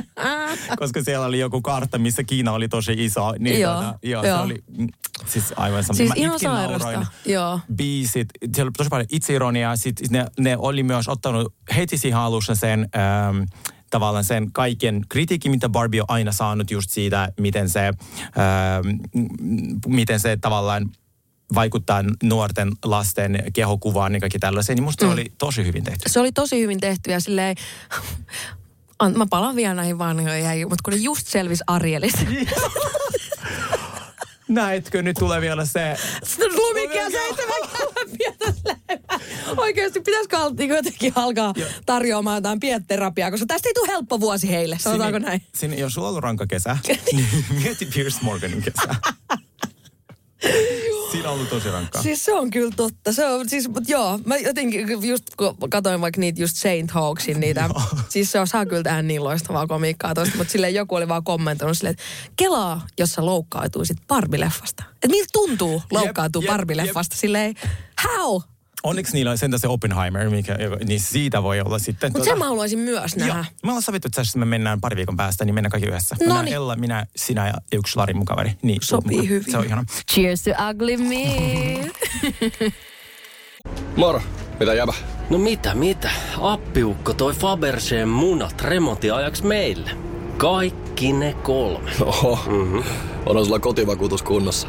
Speaker 3: Koska siellä oli joku kartta, missä Kiina oli tosi iso. Niin
Speaker 2: Joo,
Speaker 3: tota, joo,
Speaker 2: joo.
Speaker 3: se oli mm, siis aivan sama.
Speaker 2: Siis
Speaker 3: Mä
Speaker 2: ihan
Speaker 3: itkin
Speaker 2: sairasta,
Speaker 3: nauroin.
Speaker 2: joo.
Speaker 3: Biisit, siellä oli tosi paljon itseironiaa. Sitten ne, ne oli myös ottanut heti siihen alussa sen... Ähm, tavallaan sen kaiken kritiikin, mitä Barbie on aina saanut just siitä, miten se, ähm, miten se tavallaan vaikuttaa nuorten lasten kehokuvaan ja kaikki tällaiseen, niin musta se
Speaker 2: Mm.
Speaker 3: oli tosi hyvin tehty.
Speaker 2: Se oli tosi hyvin tehty ja silleen, An- mä palaan vielä näihin vanhoihin, mutta kun ne just selvisi Arielista.
Speaker 3: Näetkö, nyt tulee vielä se...
Speaker 2: Lumikkia seitsemän pientä Oikeasti pitäisikö niin jotenkin alkaa tarjoamaan jotain pietterapiaa, koska tästä ei tule helppo vuosi heille, sanotaanko
Speaker 3: Sinne-
Speaker 2: näin?
Speaker 3: Sinne, jos sulla on ollut rankka kesä, niin mieti Pierce Morganin kesä. Siinä on ollut tosi rankkaa.
Speaker 2: Siis se on kyllä totta. Se on, siis, mutta joo, mä jotenkin just kun katsoin vaikka niitä just Saint Hawksin niitä, siis se on, saa kyllä tähän niin loistavaa komiikkaa tosta, mutta silleen joku oli vaan kommentoinut silleen, että kelaa, jos sä loukkaantuisit Barbie-leffasta. Että miltä tuntuu loukkaantua Barbie-leffasta? Silleen, how?
Speaker 3: Onneksi niillä on sentään se Oppenheimer, mikä, niin siitä voi olla sitten.
Speaker 2: Mutta sen mä haluaisin myös nähdä.
Speaker 3: Joo, me ollaan sovittu, että me mennään pari viikon päästä, niin mennään kaikki yhdessä. Mennään
Speaker 2: Noniin.
Speaker 3: Ella, minä, sinä ja yksi Lari mun kaveri. Niin,
Speaker 2: Sopii
Speaker 3: mukaan.
Speaker 2: hyvin.
Speaker 3: Se on ihana.
Speaker 2: Cheers to ugly me.
Speaker 6: Moro, mitä jäbä?
Speaker 1: No mitä, mitä? Appiukko toi Faberseen munat remontiajaksi meille. Kaikki ne kolme.
Speaker 6: Oho, mm-hmm. onhan sulla kotivakuutus kunnossa.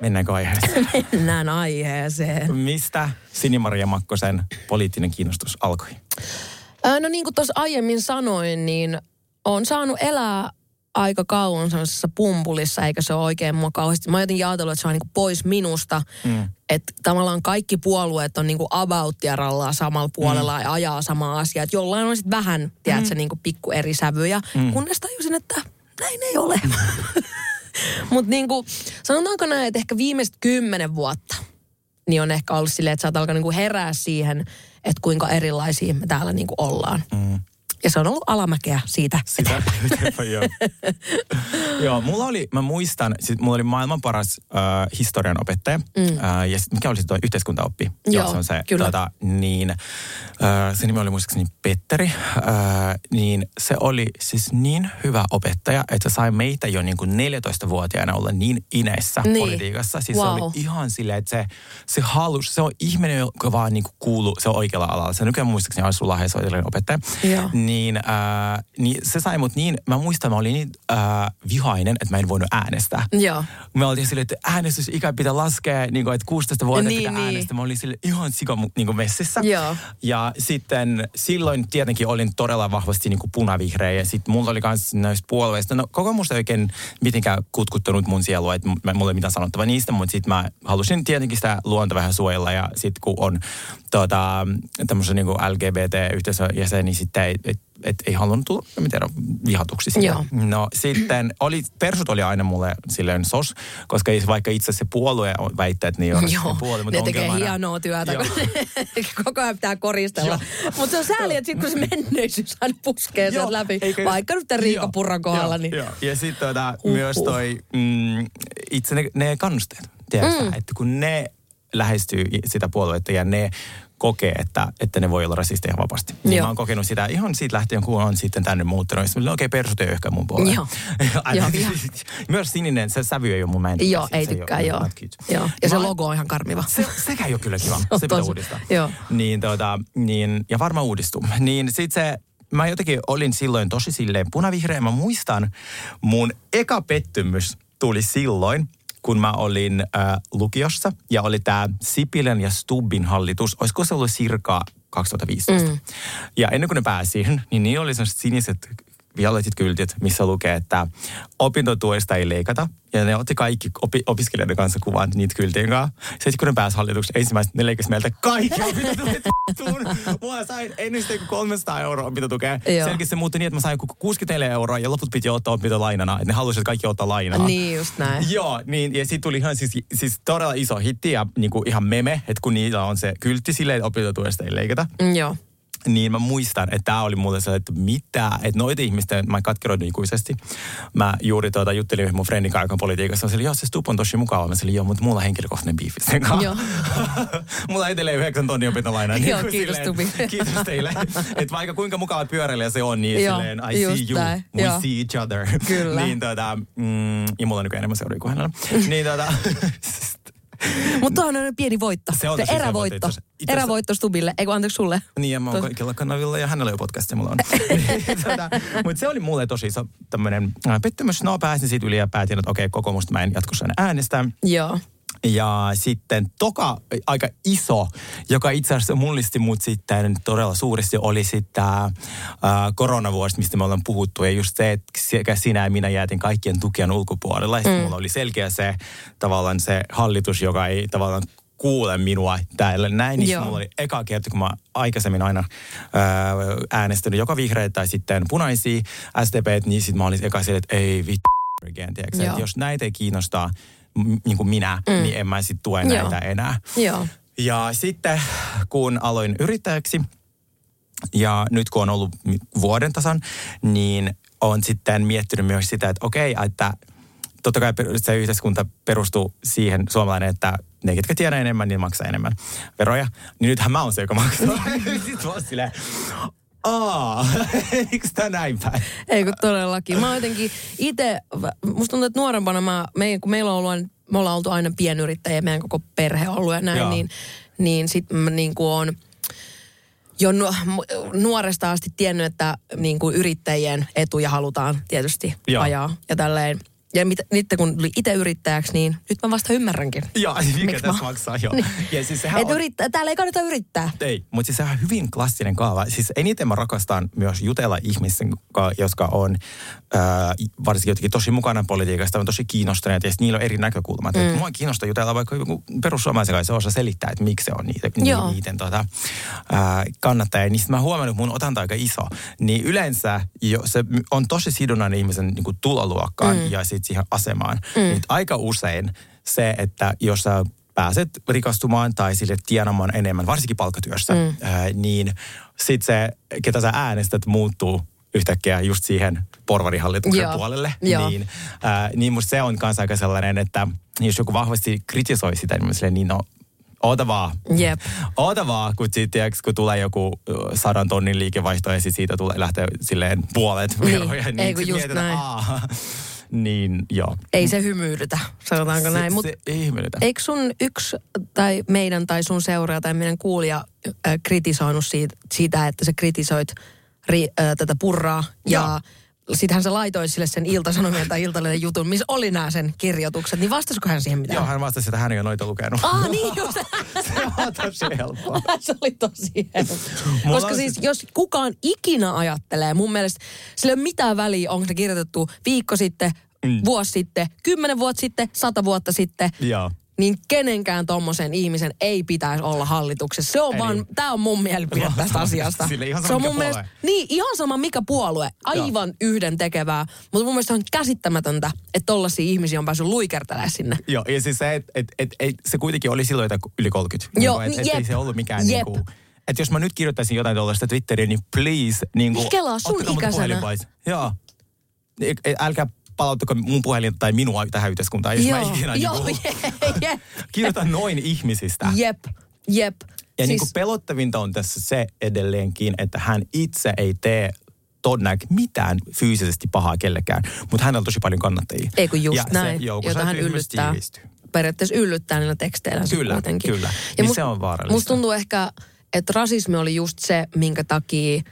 Speaker 3: Mennäänkö aiheeseen?
Speaker 2: Mennään aiheeseen.
Speaker 3: Mistä Sinimaria Makkosen poliittinen kiinnostus alkoi?
Speaker 2: Ää, no niin kuin tuossa aiemmin sanoin, niin on saanut elää aika kauan sellaisessa pumpulissa, eikä se ole oikein mua kauheasti. Mä oon jotenkin ajatellut, että se on niin pois minusta. Mm. Että tavallaan kaikki puolueet on niin kuin about ja rallaa samalla puolella mm. ja ajaa samaa asiaa. Että jollain on sitten vähän, tiedätkö, mm. niin pikku eri sävyjä. Mm. Kunnes tajusin, että näin ei ole. Mutta niin kuin, sanotaanko näin, että ehkä viimeiset kymmenen vuotta niin on ehkä ollut silleen, että sä oot alkanut niinku herää siihen, että kuinka erilaisia me täällä niinku ollaan. Mm. Ja se on ollut alamäkeä siitä.
Speaker 3: Sitä, joo. joo, mulla oli, mä muistan, siis mulla oli maailman paras äh, historian opettaja. Mm. Äh, ja sit, mikä oli se tuo yhteiskuntaoppi?
Speaker 2: Joo,
Speaker 3: se on se,
Speaker 2: kyllä.
Speaker 3: Tota, niin, äh, se nimi oli muistaakseni Petteri. Äh, niin se oli siis niin hyvä opettaja, että se sai meitä jo niin kuin 14-vuotiaana olla niin ineessä
Speaker 2: Niin.
Speaker 3: politiikassa. Siis se
Speaker 2: Wow.
Speaker 3: oli ihan silleen, että se, se halus, se on ihminen, joka vaan niin kuin kuuluu, se on oikealla alalla. Se nykyään muistaakseni se edelleen opettaja.
Speaker 2: Joo.
Speaker 3: Niin, äh, niin se sai mut niin, mä muistan, mä olin niin äh, vihainen, että mä en voinut äänestää.
Speaker 2: Joo.
Speaker 3: Me oltiin silleen, että äänestysikä pitää laskea, niin kuin, että 16 vuotta
Speaker 2: Niin,
Speaker 3: pitää
Speaker 2: niin.
Speaker 3: äänestää. Mä olin sille ihan sika niin kuin messissä.
Speaker 2: Joo.
Speaker 3: Ja sitten silloin tietenkin olin todella vahvasti niin kuin punavihreä ja sitten mulla oli myös näistä puolueista. No koko musta ei oikein mitenkään kutkuttanut mun sielua, että mä- mulla ei mitään sanottavaa niistä, mutta sitten mä halusin tietenkin sitä luonta vähän suojella ja sitten kun on tota, tämmöisen niin LGBT-yhteisön jäsen, niin sitten ei, et, et ei halunnut tulla, en tiedä, vihatuksi.
Speaker 2: Joo.
Speaker 3: No sitten oli, persut oli aina mulle silleen sos, koska vaikka itse se puolue on- väittää, että niin on
Speaker 2: Joo,
Speaker 3: puolue, mutta
Speaker 2: ne tekee
Speaker 3: ongelmana-
Speaker 2: hienoa työtä,
Speaker 3: Joo.
Speaker 2: kun koko ajan pitää koristella. Mutta se on sääli, että sitten kun se menneisyys aina puskee sen läpi,
Speaker 3: eikö-
Speaker 2: vaikka nyt tämän Riikka Purran kohdalla, niin
Speaker 3: Joo. Ja sitten tota,
Speaker 2: Huhhuh.
Speaker 3: myös toi mm, itse ne, ne kannusteet, tiedätkö mm. että kun ne lähestyy sitä puoluetta ja ne kokee, että, että ne voi olla rasisteja vapaasti. Niin
Speaker 2: Joo.
Speaker 3: mä oon kokenut sitä ihan siitä lähtien, kun on sitten tänne muuttanut. Sitten okei, okay, persut ei ehkä mun puolella.
Speaker 2: Joo.
Speaker 3: Aina-
Speaker 2: Joo, joo.
Speaker 3: Myös sininen, se sävy ei ole mun mä en
Speaker 2: joo,
Speaker 3: siitä,
Speaker 2: ei
Speaker 3: se
Speaker 2: tykkää, joo. joo. Ja se
Speaker 3: Mä-
Speaker 2: logo on ihan karmiva.
Speaker 3: se, sekä ei ole kyllä kiva. Se pitää uudistaa.
Speaker 2: joo.
Speaker 3: Niin, tota, niin, ja varmaan uudistuu. Niin sit se, mä jotenkin olin silloin tosi silleen punavihreä. Mä muistan, mun eka pettymys tuli silloin, kun mä olin äh, lukiossa ja oli tämä Sipilän ja Stubbin hallitus. Olisiko se ollut cirka 2015? Mm. Ja ennen kuin ne pääsi niin niillä oli sellaiset siniset violetit kyltit, missä lukee, että opintotuesta ei leikata. Ja ne otti kaikki opi- opiskelijoiden kanssa kuvan niitä kyltien kanssa. Sitten kun ne pääsi hallitukseen, ensimmäiset ne leikkasi meiltä kaikki opintotuet. Mulla sain joku 300 euroa opintotukea. Jälkeen se muuttui niin, että mä sain joku 64 euroa ja loput piti ottaa opintolainana. Että ne halusivat kaikki ottaa lainaa.
Speaker 2: Niin just näin.
Speaker 3: Joo, niin, ja sitten tuli ihan siis, siis todella iso hitti ja niinku ihan meme, että kun niillä on se kyltti silleen, että opintotuesta ei leikata
Speaker 2: Mm, Joo.
Speaker 3: Niin mä muistan, että tämä oli mulle se, että mitä, että noita ihmistä, mä katkeroidin ikuisesti. Mä juuri tuota, juttelin yhden mun friendin kanssa, joka on politiikassa. Mä sanoin, joo, se Stup on tosi mukava. Mä sanoin, joo, mutta mulla on henkilökohtainen biifi sen kanssa.
Speaker 2: Joo.
Speaker 3: mulla on edelleen yhdeksän tonnin opintolaina.
Speaker 2: Joo, kiitos, Stubi.
Speaker 3: Kiitos teille. että vaikka kuinka mukava pyöräilijä se on, niin
Speaker 2: Joo,
Speaker 3: silleen, I see you,
Speaker 2: näin.
Speaker 3: we
Speaker 2: Joo.
Speaker 3: see each other.
Speaker 2: Kyllä.
Speaker 3: niin tota, mm, ja mulla on nykyään enemmän seuraa kuin hänellä. niin tota,
Speaker 2: Mutta tuohon on pieni voitto.
Speaker 3: Se on
Speaker 2: Se erävoitto.
Speaker 3: itse. Itse
Speaker 2: Erävoitto Stubille. Eikö anteeksi sulle?
Speaker 3: Niin, ja mä oon kaikilla kanavilla ja hänellä jo podcast ja mulla on. tota, Mutta se oli mulle tosi iso tämmöinen pettymys. No pääsin siitä yli ja päätin, että okei, kokoomusta mä en jatkossa äänestä.
Speaker 2: Joo.
Speaker 3: Ja sitten toka aika iso, joka itse asiassa mullisti mut sitten todella suuresti, oli sitten tämä koronavuosi, mistä me ollaan puhuttu. Ja just se, että sekä sinä ja minä jäätin kaikkien tukien ulkopuolella.
Speaker 2: Mm.
Speaker 3: mulla oli selkeä se tavallaan se hallitus, joka ei tavallaan kuule minua täällä näin. Niin mulla oli eka kerta, kun mä aikaisemmin aina ää, äänestänyt joko vihreitä tai sitten punaisia SDP, niin sitten mä olin eka sille, että ei vittu again, tiedätkö? että jos näitä ei kiinnostaa niin kuin minä, mm. niin en mä sitten tue
Speaker 2: Joo.
Speaker 3: näitä enää.
Speaker 2: Joo.
Speaker 3: Ja sitten kun aloin yrittäjäksi ja nyt kun on ollut vuoden tasan, niin on sitten miettinyt myös sitä, että okei, että totta kai se yhteiskunta perustuu siihen suomalainen, että ne, ketkä tiedää enemmän, niin maksaa enemmän veroja. Niin nythän mä oon se, joka maksaa. Sitten mä oon silleen, aa, eikö tää näin päin?
Speaker 2: Ei kun todellakin. Mä oon jotenkin itse, musta tuntuu, että nuorempana mä, me, kun meillä on ollut, aina- me ollaan oltu aina pienyrittäjiä, meidän koko perhe on ollut ja näin,
Speaker 3: Joo.
Speaker 2: niin, niin sit mä niin kuin on jo nu, nuoresta asti tiennyt, että niin kuin yrittäjien etuja halutaan tietysti
Speaker 3: Joo.
Speaker 2: ajaa ja tälleen. Ja mit, nyt kun tuli itse yrittäjäksi, niin nyt mä vasta ymmärränkin.
Speaker 3: Joo, mikä
Speaker 2: Miksi
Speaker 3: tässä
Speaker 2: mä-
Speaker 3: maksaa, joo.
Speaker 2: Niin.
Speaker 3: Ja siis sehän
Speaker 2: Että
Speaker 3: on-
Speaker 2: yrittää, täällä ei kannata yrittää.
Speaker 3: Ei, mutta siis sehän on hyvin klassinen kaava. Siis eniten mä rakastan myös jutella ihmisten kanssa, jotka on äh, varsinkin jotenkin tosi mukana politiikasta, on tosi kiinnostuneet ja niillä on eri näkökulmat. Mm. Mua kiinnostaa jutella vaikka joku perussuomalaisen kanssa, se osaa selittää, että miksi se on niitä, ni, niiden tota, äh, kannattajia. Niin sit mä huomannut, että mun otanta aika iso. Niin yleensä jo, se on tosi sidonnainen ihmisen niin tuloluokkaan mm. ja sitten siihen asemaan. Mm. Niin aika usein se, että jos sä pääset rikastumaan tai sille tienaamaan enemmän, varsinkin palkkatyössä, mm. ää, niin sitten se, ketä sä äänestät, muuttuu yhtäkkiä just siihen porvarihallituksen
Speaker 2: Joo.
Speaker 3: puolelle.
Speaker 2: Joo.
Speaker 3: Niin, ää, niin musta se on kanssa aika sellainen, että jos joku vahvasti kritisoi sitä, niin mä silleen, niin no, oota vaan.
Speaker 2: Jep.
Speaker 3: Oota vaan, kun, sit, tiiäks, kun tulee joku sadan tonnin liikevaihto ja sit siitä tulee, lähtee silleen puolet
Speaker 2: Niin,
Speaker 3: veroja,
Speaker 2: ei kun just
Speaker 3: mietitään,
Speaker 2: näin.
Speaker 3: "Aa." Niin joo.
Speaker 2: Ei se hymyilytä, sanotaanko
Speaker 3: se,
Speaker 2: näin. Mut
Speaker 3: se ei hymyilytä.
Speaker 2: eikö sun yksi tai meidän tai sun seuraaja tai meidän kuulija äh, kritisoinut siitä, siitä, että sä kritisoit ri, äh, tätä purraa ja Sittenhän se laitoi sille sen iltasanomien tai iltalehden jutun, missä oli nämä sen kirjoitukset. Niin vastasiko hän siihen mitään?
Speaker 3: Joo, hän vastasi, että hän ei ole noita lukenut.
Speaker 2: Ah, niin just.
Speaker 3: se on tosi helppoa.
Speaker 2: se oli tosi helppo.
Speaker 3: Mulla
Speaker 2: Koska siis,
Speaker 3: siis-
Speaker 2: jos kukaan ikinä ajattelee, mun mielestä sillä ei ole mitään väliä, onko se kirjoitettu viikko sitten, mm. vuosi sitten, kymmenen vuotta sitten, sata vuotta sitten,
Speaker 3: Joo.
Speaker 2: Niin kenenkään tommosen ihmisen ei pitäisi olla hallituksessa. Se on
Speaker 3: Eli-
Speaker 2: vaan, tää on mun mielipide tästä asiasta.
Speaker 3: sille ihan sama
Speaker 2: se on mun
Speaker 3: puolue.
Speaker 2: mielestä, niin ihan sama mikä puolue, aivan yhden tekevää. Mutta mun mielestä on käsittämätöntä, että tollaisia ihmisiä on päässyt luikertelemaan sinne.
Speaker 3: Joo, ja siis se, että et, et, et, se kuitenkin oli silloin yli 30.
Speaker 2: Joo,
Speaker 3: niin, et, et, ei se ollut mikään
Speaker 2: Jep.
Speaker 3: niinku... Että jos mä nyt kirjoittaisin jotain tuollaista Twitteriin, niin please, niin kuin...
Speaker 2: Niin kelaa sun ikäisenä.
Speaker 3: Joo. Niin, et- Älkää palauttako mun puhelin tai minua tähän yhteiskuntaan, jos mä ikinä
Speaker 2: Joo,
Speaker 3: niinku,
Speaker 2: jep,
Speaker 3: kirjoitan noin ihmisistä.
Speaker 2: jep, jep.
Speaker 3: Ja
Speaker 2: siis,
Speaker 3: niin kuin pelottavinta on tässä se edelleenkin, että hän itse ei tee todennäköisesti mitään fyysisesti pahaa kellekään, mutta hänellä on tosi paljon kannattajia.
Speaker 2: Ei kun just
Speaker 3: ja
Speaker 2: näin,
Speaker 3: se joukko
Speaker 2: jota hän yllyttää. Periaatteessa yllyttää niillä teksteillä
Speaker 3: Kyllä,
Speaker 2: kuitenkin.
Speaker 3: kyllä.
Speaker 2: Ja
Speaker 3: Niin se on vaarallista.
Speaker 2: Musta tuntuu ehkä, että rasismi oli just se, minkä takia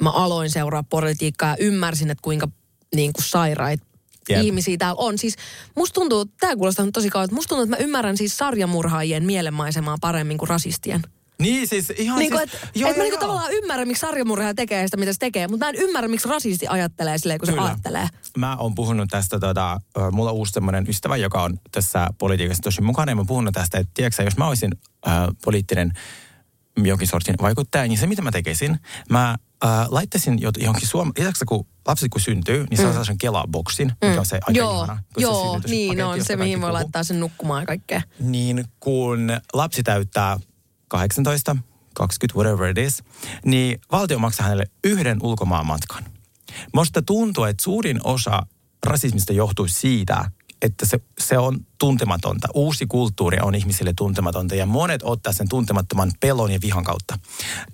Speaker 2: mä aloin seuraa politiikkaa ja ymmärsin, että kuinka niin kuin sairaita
Speaker 3: Jep.
Speaker 2: ihmisiä täällä on. Siis musta tuntuu, tämä kuulostaa tosi kauan, että musta tuntuu, että mä ymmärrän siis sarjamurhaajien mielenmaisemaa paremmin kuin rasistien.
Speaker 3: Niin siis ihan
Speaker 2: Niin kuin,
Speaker 3: siis...
Speaker 2: että et mä niinku tavallaan ymmärrän, miksi sarjamurhaaja tekee sitä, mitä se tekee, mutta mä en ymmärrä, miksi rasisti ajattelee silleen, kun se
Speaker 3: Kyllä.
Speaker 2: ajattelee.
Speaker 3: Mä oon puhunut tästä, tota, mulla on uusi semmoinen ystävä, joka on tässä politiikassa tosi mukana. Ja mä oon puhunut tästä, että tiedätkö, jos mä olisin äh, poliittinen jonkin sortin vaikuttaja, niin se mitä mä tekisin, mä äh, laittaisin jot- johonkin Suom... Lisäksi kun lapset kun syntyy, niin se on sellaisen Kela-boksin, mikä on se aika
Speaker 2: Mm. Joo,
Speaker 3: ihana. se
Speaker 2: joo,
Speaker 3: synnytyspaketti,
Speaker 2: niin on se, mihin voi laittaa sen nukkumaan ja kaikkea.
Speaker 3: Niin kun lapsi täyttää 18, 20, whatever it is, niin valtio maksaa hänelle yhden ulkomaan matkan. Musta tuntuu, että suurin osa rasismista johtuu siitä, että se, se on tuntematonta. Uusi kulttuuri on ihmisille tuntematonta ja monet ottaa sen tuntemattoman pelon ja vihan kautta.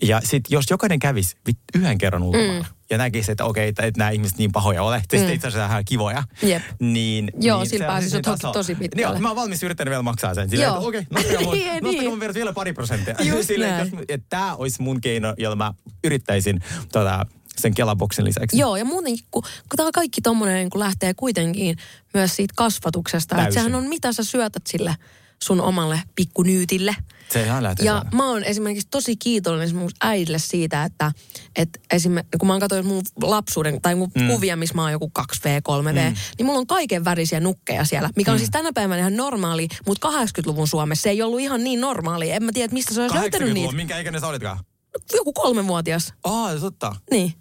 Speaker 3: Ja sitten jos jokainen kävisi yhden kerran ulkomailla mm. ja näkisi, että okei, että, että nämä ihmiset niin pahoja ole, mm. itse asiassa ihan kivoja,
Speaker 2: Jep.
Speaker 3: niin...
Speaker 2: Joo,
Speaker 3: niin
Speaker 2: sillä pääsisi
Speaker 3: siis
Speaker 2: toki tosi pitkälle.
Speaker 3: Joo, mä oon valmis yrittänyt vielä maksaa sen. Silleen,
Speaker 2: Joo.
Speaker 3: että okei, nostakaa mun,
Speaker 2: Niin,
Speaker 3: nostakaa
Speaker 2: niin.
Speaker 3: mun vielä pari prosenttia.
Speaker 2: Just
Speaker 3: Silleen,
Speaker 2: näin.
Speaker 3: että että tämä olisi mun keino, jolla mä yrittäisin tota, sen Kelaboksin lisäksi.
Speaker 2: Joo, ja muuten, kun, kun tämä kaikki tommonen kun lähtee kuitenkin myös siitä kasvatuksesta. Että sehän on, mitä sä syötät sille sun omalle pikkunyytille.
Speaker 3: Se ihan lähtee
Speaker 2: Ja
Speaker 3: siellä.
Speaker 2: mä oon esimerkiksi tosi kiitollinen mun äidille siitä, että, että esimerkiksi kun mä oon katsonut mun lapsuuden tai mun mm. kuvia, missä mä oon joku 2V, 3V, mm. niin mulla on kaiken värisiä nukkeja siellä, mikä on
Speaker 3: Mm.
Speaker 2: siis tänä päivänä ihan normaali, mutta 80-luvun Suomessa se ei ollut ihan niin normaali. En mä tiedä, mistä se olisi löytänyt
Speaker 3: 80-luvun,
Speaker 2: niitä.
Speaker 3: minkä ikäinen sä olitkaan?
Speaker 2: Joku kolmenvuotias.
Speaker 3: Aa, totta.
Speaker 2: Niin.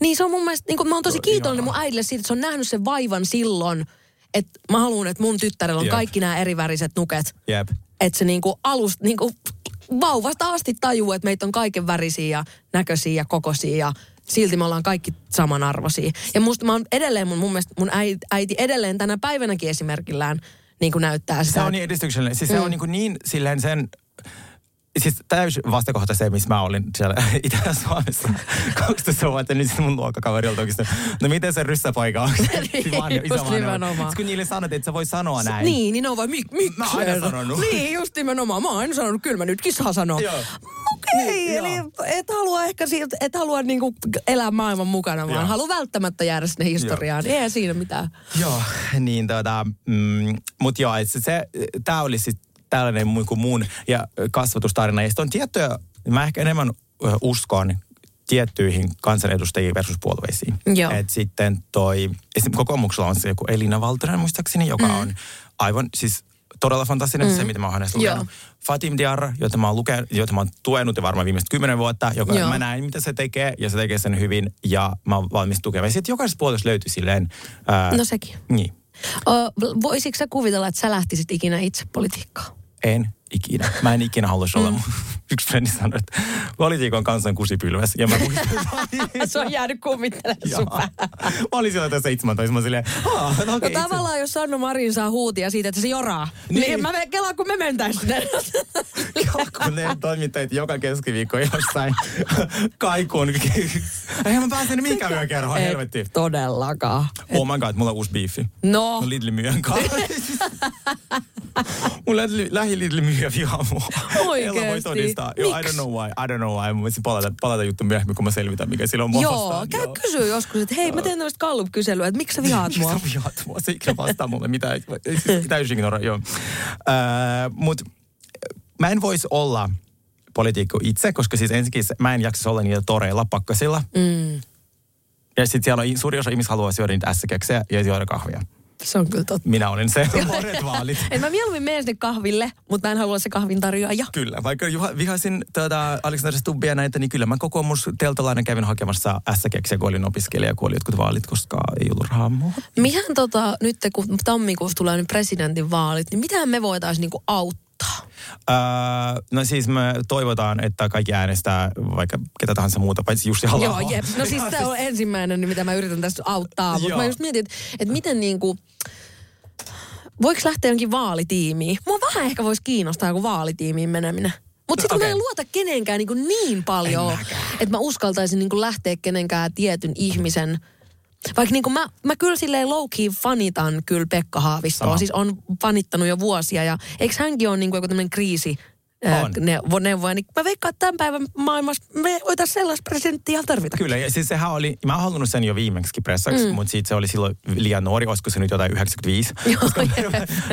Speaker 2: Niin se on mun mielestä, niin kuin mä oon tosi kiitollinen mun äidille siitä, että se on nähnyt sen vaivan silloin, että mä haluan, että mun tyttärellä on
Speaker 3: Jep.
Speaker 2: kaikki nämä eriväriset nuket.
Speaker 3: Jep.
Speaker 2: Että se niinku alusta, niinku vauvasta asti tajuu, että meitä on kaiken värisiä ja näköisiä ja kokoisia ja silti me ollaan kaikki samanarvoisia. Ja musta mä oon edelleen, mun, mun mielestä mun äiti, äiti edelleen tänä päivänäkin esimerkillään niin kuin näyttää sitä.
Speaker 3: Se on niin edistyksellinen. Siis se
Speaker 2: Mm.
Speaker 3: on niin, kuin niin silleen sen... Siis täys vastakohta se, missä mä olin siellä Itä-Suomessa 12 vuotta, niin sitten mun luokkakaverilta oikeasti, no miten se ryssäpoika on? Vaan
Speaker 2: Just
Speaker 3: isävainaja.
Speaker 2: nimenomaan.
Speaker 3: Sitten kun niille sanot, että sä voi sanoa näin.
Speaker 2: Niin, niin on vai mik, miksi?
Speaker 3: Mä oon aina sanonut.
Speaker 2: Niin, just nimenomaan. Mä oon aina sanonut, kyllä mä nytkin saa sanoa.
Speaker 3: Joo.
Speaker 2: Okei,
Speaker 3: Niin,
Speaker 2: eli et halua ehkä siitä, et halua niinku elää maailman mukana, vaan
Speaker 3: Joo.
Speaker 2: haluaa välttämättä jäädä sinne historiaan. Ei siinä mitään.
Speaker 3: Joo, niin tota, mm, mut joo, se, se tää oli sit tällainen kuin mun ja kasvatustarina. Ja on tiettyjä, mä ehkä enemmän uskon tiettyihin kansanedustajiin versus puolueisiin.
Speaker 2: Joo.
Speaker 3: Et sitten toi, esimerkiksi kokoomuksella on se joku Elina Valtonen muistaakseni, joka mm. on aivan siis todella fantastinen, mm. se mitä mä oon hänestä
Speaker 2: Joo.
Speaker 3: lukenut. Fatim Diarra, jota mä oon, lukenut, jota mä oon tuenut jo varmaan viimeiset kymmenen vuotta, joka
Speaker 2: Joo.
Speaker 3: mä näin, mitä se tekee, ja se tekee sen hyvin, ja mä oon valmis tukemaan. Ja sitten jokaisessa puolessa löytyi silleen... Ää,
Speaker 2: No sekin.
Speaker 3: niin.
Speaker 2: Ö, voisitko sä kuvitella, että sä lähtisit ikinä itse politiikkaan?
Speaker 3: En ikinä. Mä en ikinä haluaisi olla.
Speaker 2: Mm.
Speaker 3: Yksi frendi sanoi, että politiikon kanssa on kusipylväs. Ja mä
Speaker 2: Se on jäänyt kummittelemaan sun päähän.
Speaker 3: mä olin silloin tässä 17, mä silleen, "Aa, no
Speaker 2: No
Speaker 3: okei, itse-
Speaker 2: tavallaan, jos Sanna Marin saa huutia siitä, että se joraa, niin,
Speaker 3: Niin.
Speaker 2: mä kelaan, kun me mentäis sinne.
Speaker 3: kun ne toimittajat joka keskiviikko jossain kaikuun. Eihän mä pääsen mihinkään yökerhoon, helvetti.
Speaker 2: Et todellakaan.
Speaker 3: Oh my god, mulla on uusi biifi.
Speaker 2: No,
Speaker 3: No Lidli myyjän kanssa. Mun lähi, lähi Lidli myyjä vihaa mua.
Speaker 2: Oikeesti?
Speaker 3: Ella voi todistaa. Joo, I don't know why. I don't know why. Mä voisin palata, palata juttu myöhemmin, kun mä selvitän, mikä sillä on mua
Speaker 2: joo,
Speaker 3: vastaan.
Speaker 2: käy kysyä joskus, että hei, mä teen tämmöistä Gallup-kyselyä, että miksi sä vihaat mua?
Speaker 3: Miksi sä vihaat mua? Se ikinä vastaa mulle mitään. Siis Täysin ignora, joo. Öö, Mutta mä en voisi olla poliitikko itse, koska siis ensinnäkin mä en jaksa olla niillä toreilla pakkasilla.
Speaker 2: Mm,
Speaker 3: Ja sitten siellä on suuri osa ihmistä haluaa syödä niitä ässäkeksejä ja juoda kahvia.
Speaker 2: Se on kyllä totta.
Speaker 3: Minä olen se. Monet vaalit.
Speaker 2: Et mä mieluummin menen sinne kahville, mutta mä en halua se kahvin tarjoaja.
Speaker 3: Kyllä, vaikka juha, vihasin tuota, Alexander Stubbia näitä, niin kyllä mä kokoomus teltalainen kävin hakemassa ässäkeksiä, kun olin opiskelija, kun oli jotkut vaalit, koska ei ollut rahaa muuhun.
Speaker 2: Mihän tota, nyt kun tammikuussa tulee nyt presidentin vaalit, niin mitähän me voitaisiin niinku auttaa?
Speaker 3: Öö, no siis me toivotaan, että kaikki äänestää vaikka ketä tahansa muuta, paitsi Jussi halla
Speaker 2: Joo, jep. No siis se on ensimmäinen, mitä mä yritän tässä auttaa. Mutta mä just mietin, että, että miten niinku... Voiko lähteä jonkin vaalitiimiin? Mua vähän ehkä voisi kiinnostaa joku vaalitiimiin meneminen. Mutta sitten okay. mä en luota kenenkään niin, niin paljon, että mä uskaltaisin niin lähteä kenenkään tietyn ihmisen... Vaikka niin mä, mä kyllä silleen low-key fanitan kyllä Pekka Haavistoa.
Speaker 3: Sama.
Speaker 2: Siis on fanittanut jo vuosia ja eikö hänkin ole niin joku tämmöinen kriisi
Speaker 3: On.
Speaker 2: neuvo, neuvoja, niin mä veikkaan, että tämän päivän maailmassa me voitaisiin sellaista presidenttiä tarvita.
Speaker 3: Kyllä, ja siis sehän oli, mä oon halunnut sen jo viimeksi pressaksi, mm. mutta siitä se oli silloin liian nuori, olisiko se nyt jotain 95.
Speaker 2: Joo,
Speaker 3: koska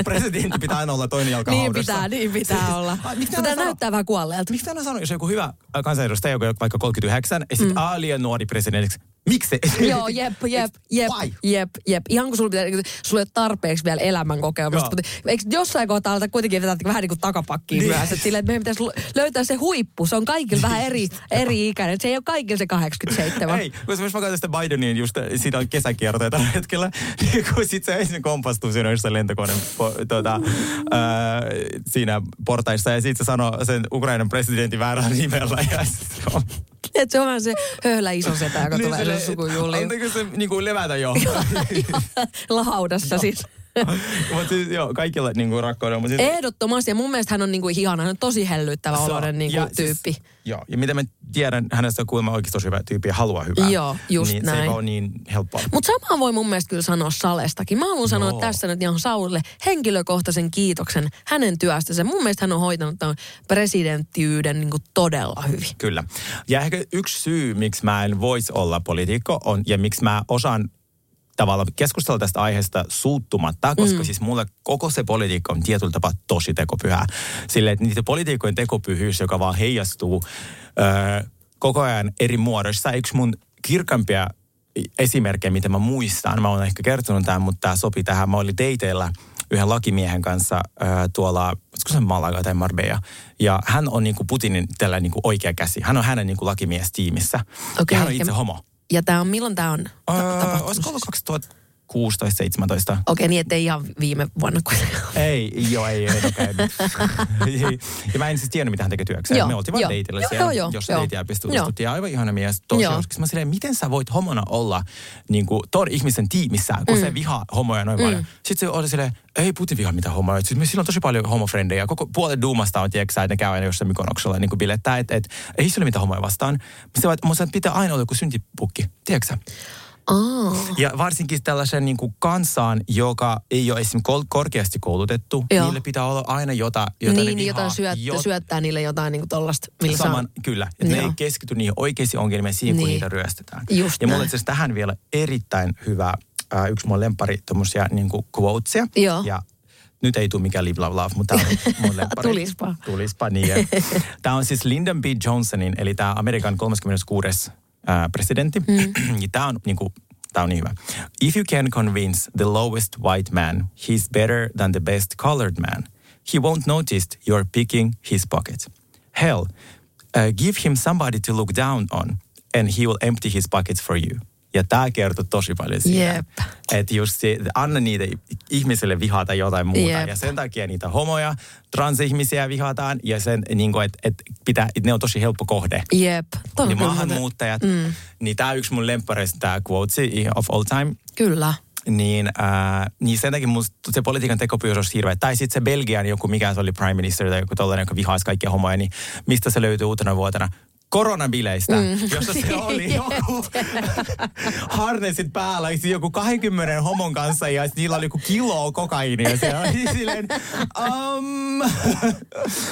Speaker 3: presidentti pitää aina olla toinen jalka
Speaker 2: Niin
Speaker 3: haudassa.
Speaker 2: pitää, niin pitää olla.
Speaker 3: Ah, miksi
Speaker 2: Mutta tämä näyttää vähän kuolleelta.
Speaker 3: Miksi aina sanoo, jos on joku hyvä kansanedustaja, joka on vaikka 39, ja sitten mm. liian nuori presidentiksi, miksi?
Speaker 2: Joo, jep, jep, jep,
Speaker 3: Why?
Speaker 2: jep, jep. Ihan kun sulla, pitää, sulla ei ole tarpeeksi vielä elämän kokemusta. Mutta eikö jossain kohtaa aleta kuitenkin vetää vähän niin kuin takapakkiin
Speaker 3: Niin.
Speaker 2: niin. myös? Että silleen, että meidän pitäisi löytää se huippu. Se on kaikilla vähän eri, eri ikäinen. Se ei ole kaikilla se 87.
Speaker 3: Ei, jos mä katson sitä Bidenin, just siitä on kesäkiertoja tällä hetkellä, niin kun sit se ensin kompastuu siinä jossain lentokoneen po, tuota, ää, siinä portaissa ja sitten se sanoo sen Ukrainan presidentin väärällä nimellä. Ja sit
Speaker 2: Että se on se höhlä iso setä, joka tulee
Speaker 3: silleen,
Speaker 2: sen sukujuhliin.
Speaker 3: Antaako se niin kuin levätä jo?
Speaker 2: Lahaudassa siis.
Speaker 3: Mutta siis joo, kaikilla niin kuin rakkaudella. Mutta siis,
Speaker 2: Ehdottomasti. Ja mun mielestä hän on niinku ihana. Hän on tosi hellyttävä
Speaker 3: Se
Speaker 2: oloinen niinku
Speaker 3: Ja
Speaker 2: tyyppi.
Speaker 3: Siis, joo, ja mitä mä tiedän, hänestä on kuulemma oikeasti tosi hyvä tyyppi ja haluaa hyvää.
Speaker 2: Joo, just
Speaker 3: niin Se
Speaker 2: näin.
Speaker 3: ei ole niin helppoa.
Speaker 2: Mutta samaa voi mun mielestä kyllä sanoa Salestakin. Mä haluan sanoa tässä nyt ihan Saulille henkilökohtaisen kiitoksen hänen työstänsä. Mun mielestä hän on hoitanut tämän presidenttiyden niin todella hyvin.
Speaker 3: Kyllä. Ja ehkä yksi syy, miksi mä en voisi olla poliitikko, on, ja miksi mä osaan tavallaan keskustella tästä aiheesta suuttumatta, koska mm. siis mulle koko se politiikka on tietyllä tapaa tosi tekopyhää. Sille, että niitä poliitikkojen tekopyhyys, joka vaan heijastuu öö, koko ajan eri muodoissa. Yksi mun kirkampia esimerkkejä, mitä mä muistan, mä oon ehkä kertonut tämän, mutta tämä sopi tähän. Mä olin dateilla yhden lakimiehen kanssa äh, tuolla, olisiko se Malaga tai Marbella. Ja hän on niinku Putinin tällä niinku oikea käsi. Hän on hänen niinku lakimiestiimissä.
Speaker 2: Okei,
Speaker 3: ja hän on itse
Speaker 2: ja-
Speaker 3: homo.
Speaker 2: Ja tämä on, milloin tämä on ta-
Speaker 3: Öö, olisiko ollut 2016-17?
Speaker 2: Okei, niin ettei ihan viime vuonna kuitenkaan.
Speaker 3: Ei, joo, ei edelläkäin. ja mä en siis tiennyt, mitä hän tekee työkseen.
Speaker 2: Joo,
Speaker 3: Me oltiin vaan
Speaker 2: Joo,
Speaker 3: siellä, jos tutustuttiin. Ja aivan ihana mies, tosi hauska. Mä silleen, miten sä voit homona olla niin kuin, ton ihmisen tiimissä, kun mm. se vihaa homoja noin mm. paljon. Sitten se oli silleen, ei Putin vihaa mitään homoja. Sitten me- sillä on tosi paljon homofrendejä. Koko puolet duumasta on, tiedätkö että ne käy aina jossain Mykonoksella niin kuin bilettää, että et, ei sillä ole mitään homoja vastaan. Se vaan, että pitää aina olla joku syntipukki, tiedätkö
Speaker 2: Aa,
Speaker 3: Ja varsinkin tällaisen niin kuin kansaan, joka ei ole esimerkiksi kol- korkeasti koulutettu,
Speaker 2: Joo.
Speaker 3: niille pitää olla aina jota, jota ne
Speaker 2: niin,
Speaker 3: vihaa.
Speaker 2: jotain syöttää,
Speaker 3: Jot-
Speaker 2: syöttää niille jotain niin tollasta, millä
Speaker 3: Saman,
Speaker 2: saa...
Speaker 3: kyllä. Että ne ei keskity niihin oikeisiin ongelmiin siihen, kun
Speaker 2: Niin.
Speaker 3: niitä ryöstetään.
Speaker 2: Just
Speaker 3: ja mulla
Speaker 2: näin.
Speaker 3: on itse tähän vielä erittäin hyvä, äh, yksi mun lempari tommosia niin quotesia.
Speaker 2: Joo.
Speaker 3: Ja nyt ei tule mikään live love love, mutta tämä on mun lemppari.
Speaker 2: Tulispa.
Speaker 3: Tulispa, niin. Tämä on siis Lyndon B. Johnsonin, eli tämä Amerikan 36. Äh, presidentti. Mm. tämä on niin kuin, Tämä on niin hyvä. If you can convince the lowest white man he's better than the best colored man, he won't notice you're picking his pocket. Hell, uh, give him somebody to look down on and he will empty his pockets for you. Ja tämä kertoo tosi paljon siitä.
Speaker 2: Jep.
Speaker 3: Että just se, anna niitä ihmisille vihata jotain muuta.
Speaker 2: Jep.
Speaker 3: Ja sen takia niitä homoja, transihmisiä vihataan. Ja sen, niin kuin, että, että, pitää, että ne on tosi helppo kohde.
Speaker 2: Jep. Toi
Speaker 3: Niin maahanmuuttajat. Mm. Niin tämä yksi mun lemppareista, tämä quote of all time
Speaker 2: Kyllä.
Speaker 3: niin, ää, niin sen takia musta se politiikan tekopyys olisi hirveä. Tai sitten se Belgian joku, mikä se oli prime minister tai joku tollainen, joka vihaisi kaikkia homoja, niin mistä se löytyy uutena vuotena? Koronabileistä, mm. jossa se oli joku harnessit päällä, siis joku 20 homon kanssa ja niillä oli joku kilo kokainia siellä. Oli Silleen, um,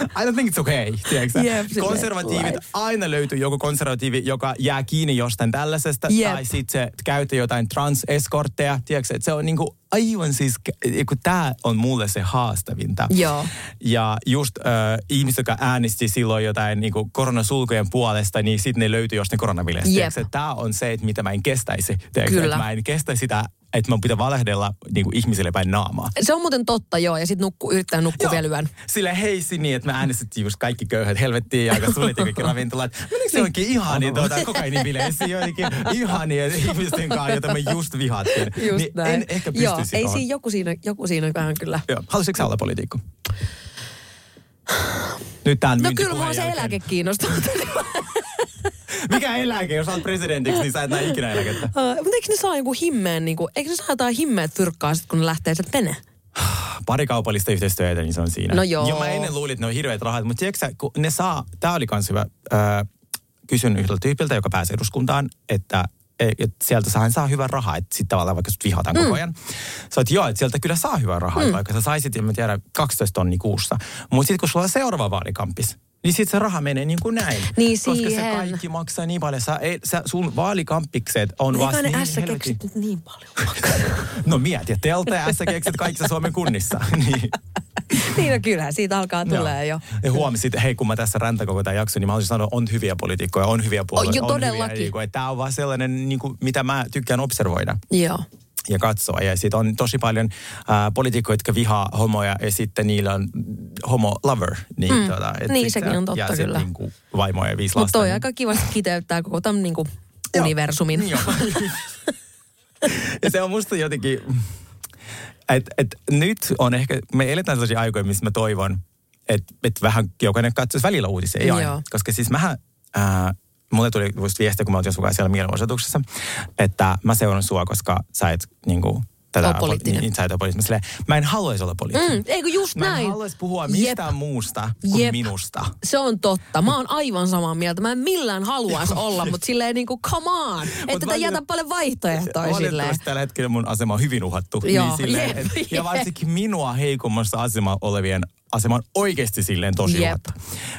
Speaker 3: I don't think it's okay, tiedätkö?
Speaker 2: silleen,
Speaker 3: Konservatiivit,
Speaker 2: life.
Speaker 3: aina löytyy joku konservatiivi, joka jää kiinni jostain tällaisesta.
Speaker 2: Jep.
Speaker 3: Tai sitten se käyttää jotain trans-eskortteja. Tiedätkö, se on niinku aivan siis, kun tämä on mulle se haastavinta.
Speaker 2: Joo.
Speaker 3: Ja just äh, ihmiset, jotka äänesti silloin jotain niinku koronasulkujen puolesta, niin sitten ne löytyy jostain koronavilestä.
Speaker 2: Jep.
Speaker 3: Tämä on se, että mitä mä en kestäisi. Tiedätkö,
Speaker 2: Kyllä.
Speaker 3: Mä en kestä sitä, että mä pitää valehdella niinku ihmisille päin naamaa.
Speaker 2: Se on muuten totta, joo. Ja sitten nukku, yrittää nukkua vielä yön.
Speaker 3: Sille heisi niin, että me äänestettiin just kaikki köyhät helvettiin ja aika suljettiin kaikki ravintolat. Menikö se onkin ihani tuota kokainibileissä jotenkin ihania ihmisten kanssa, joita me just vihattiin.
Speaker 2: Just
Speaker 3: niin
Speaker 2: näin.
Speaker 3: en ehkä pysty
Speaker 2: Joo, ei siinä joku siinä, joku siinä vähän kyllä.
Speaker 3: Joo. Haluaisitko sä olla poliitikko? Nyt tämän
Speaker 2: No kyllä mua se
Speaker 3: jälkeen.
Speaker 2: eläke kiinnostaa.
Speaker 3: Mikä eläke? Jos olet presidentiksi, niin sä et näe ikinä eläkettä.
Speaker 2: Uh, mutta eikö ne saa joku himmeen, niin kuin, eikö ne saa jotain himmeet fyrkkaa sit, kun ne lähtee sieltä menee?
Speaker 3: Pari kaupallista yhteistyötä, niin se on siinä.
Speaker 2: No joo.
Speaker 3: Ja mä ennen luulin, että ne on hirveät rahat, mutta tiedätkö kun ne saa, tää oli kans hyvä, äh, kysyn yhdeltä tyypiltä, joka pääsee eduskuntaan, että että sieltä saa, hän saa hyvän rahaa, että sitten tavallaan vaikka sut vihataan mm. koko ajan. Sä oot, joo, että sieltä kyllä saa hyvän rahaa, mm. vaikka sä saisit, en mä tiedä, 12 tonni kuussa. Mutta sitten kun sulla on seuraava vaalikampis, niin sitten se raha menee niin kuin näin.
Speaker 2: Niin
Speaker 3: Koska se
Speaker 2: siihen.
Speaker 3: kaikki maksaa niin paljon. Sä, ei, sä, sun vaalikampikset on vasta
Speaker 2: Eikä ne
Speaker 3: niin helvetin-
Speaker 2: niin paljon.
Speaker 3: No mieti, Telta ja S-keksit kaikissa Suomen kunnissa. niin.
Speaker 2: niin no kyllähän siitä alkaa tulee jo.
Speaker 3: Ja huomasit, hei kun mä tässä räntä koko tämän jakson, niin mä olisin sanoa, on hyviä poliitikkoja, on hyviä puolueita.
Speaker 2: jo
Speaker 3: on
Speaker 2: todellakin.
Speaker 3: Hyviä, niin että tämä on vaan sellainen, niin kuin, mitä mä tykkään observoida
Speaker 2: Joo.
Speaker 3: ja katsoa. Ja sitten on tosi paljon ää, poliitikkoja, jotka vihaa homoja ja sitten niillä on homo lover. Niin,
Speaker 2: Mm.
Speaker 3: tota, et
Speaker 2: Niin, sekin
Speaker 3: se-
Speaker 2: on totta kyllä.
Speaker 3: Niin kuin vaimoja ja viisi
Speaker 2: Mutta toi
Speaker 3: niin-
Speaker 2: aika kivasti kiteyttää koko tämän niin kuin universumin.
Speaker 3: Joo. ja se on musta jotenkin, että et nyt on ehkä, me eletään sellaisia aikoja, missä mä toivon, että et vähän jokainen katsoisi välillä uutisia, ei aina. Koska siis mähän, ää, mulle tuli just viestiä, kun mä olin siellä mielenosoituksessa, että mä seuraan sua, koska sä et niinku, tätä,
Speaker 2: Ole poliittinen.
Speaker 3: Niin, et ole poliittinen. Mä, silleen, mä en haluaisi olla poliittinen.
Speaker 2: Mm, eikö just
Speaker 3: Mä en
Speaker 2: näin?
Speaker 3: haluaisi puhua mistään
Speaker 2: Jep.
Speaker 3: muusta kuin
Speaker 2: Jep.
Speaker 3: minusta.
Speaker 2: Se on totta. Mä oon aivan samaa mieltä. Mä en millään haluaisi olla, mutta silleen niin kuin come on. Että tätä jätä paljon vaihtoehtoja silleen.
Speaker 3: Tällä hetkellä mun asema on hyvin uhattu.
Speaker 2: Joo,
Speaker 3: niin silleen,
Speaker 2: jep,
Speaker 3: et, ja varsinkin minua heikommassa asemassa olevien asema on oikeasti silleen tosi
Speaker 2: Jep.
Speaker 3: uhattu.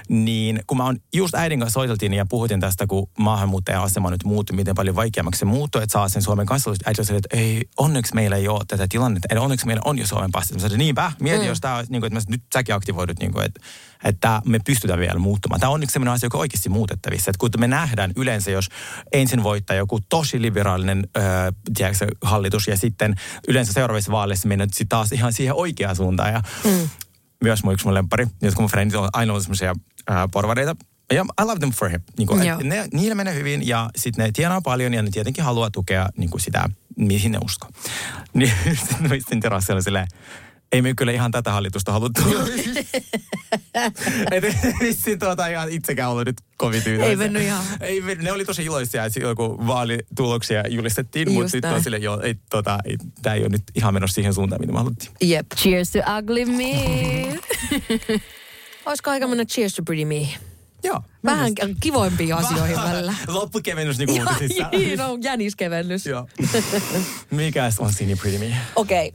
Speaker 3: Niin kun mä oon just äidin kanssa soiteltiin ja puhuttiin tästä, kun maahanmuuttajan asema nyt muuttui, miten paljon vaikeammaksi se muuttui, että saa sen Suomen kansalaisuuden. Äiti silleen, että ei, onneksi meillä ei ole tätä tilannetta. Eli onneksi meillä on jo Suomen passi. Mä sanoin, niinpä, mieti, mm. jos tämä olisi, niin kuin, että mä, nyt säkin aktivoidut, niin kuin, että, että me pystytään vielä muuttumaan. Tämä on onneksi sellainen asia, joka on oikeasti muutettavissa. Että kun me nähdään yleensä, jos ensin voittaa joku tosi liberaalinen äh, tiedätkö, hallitus ja sitten yleensä seuraavissa vaaleissa mennään sitten taas ihan siihen oikeaan suuntaan. Ja mm. Myös mun yksi mun lemppari, jotka mun frendit on aina ollut semmoisia äh, porvareita. Ja I love them for him. Niin kuin, ne, niillä menee hyvin ja sitten ne tienaa paljon ja ne tietenkin haluaa tukea niin kuin sitä, mihin ne usko. Niin sitten mä istin terassilla silleen, ei me kyllä ihan tätä hallitusta haluttu. Vissiin tuota ihan itsekään ollut nyt kovin tyytyväisiä.
Speaker 2: Ei mennyt ihan.
Speaker 3: Ei, mennyt. ne oli tosi iloisia, että silloin kun vaalituloksia julistettiin,
Speaker 2: Just
Speaker 3: mutta sitten
Speaker 2: näin.
Speaker 3: on silleen, joo, ei, tota, ei, tämä ei ole nyt ihan menossa siihen suuntaan, mitä me haluttiin.
Speaker 2: Jep. Cheers to ugly me. Olisiko aika mennä cheers to pretty me?
Speaker 3: Joo.
Speaker 2: Vähän kivoimpiin asioihin välillä.
Speaker 3: Loppukevennys niin kuin uutisissa.
Speaker 2: Niin on jäniskevennys.
Speaker 3: Joo. Mikäs on Skinny Pretty Me?
Speaker 2: Okei.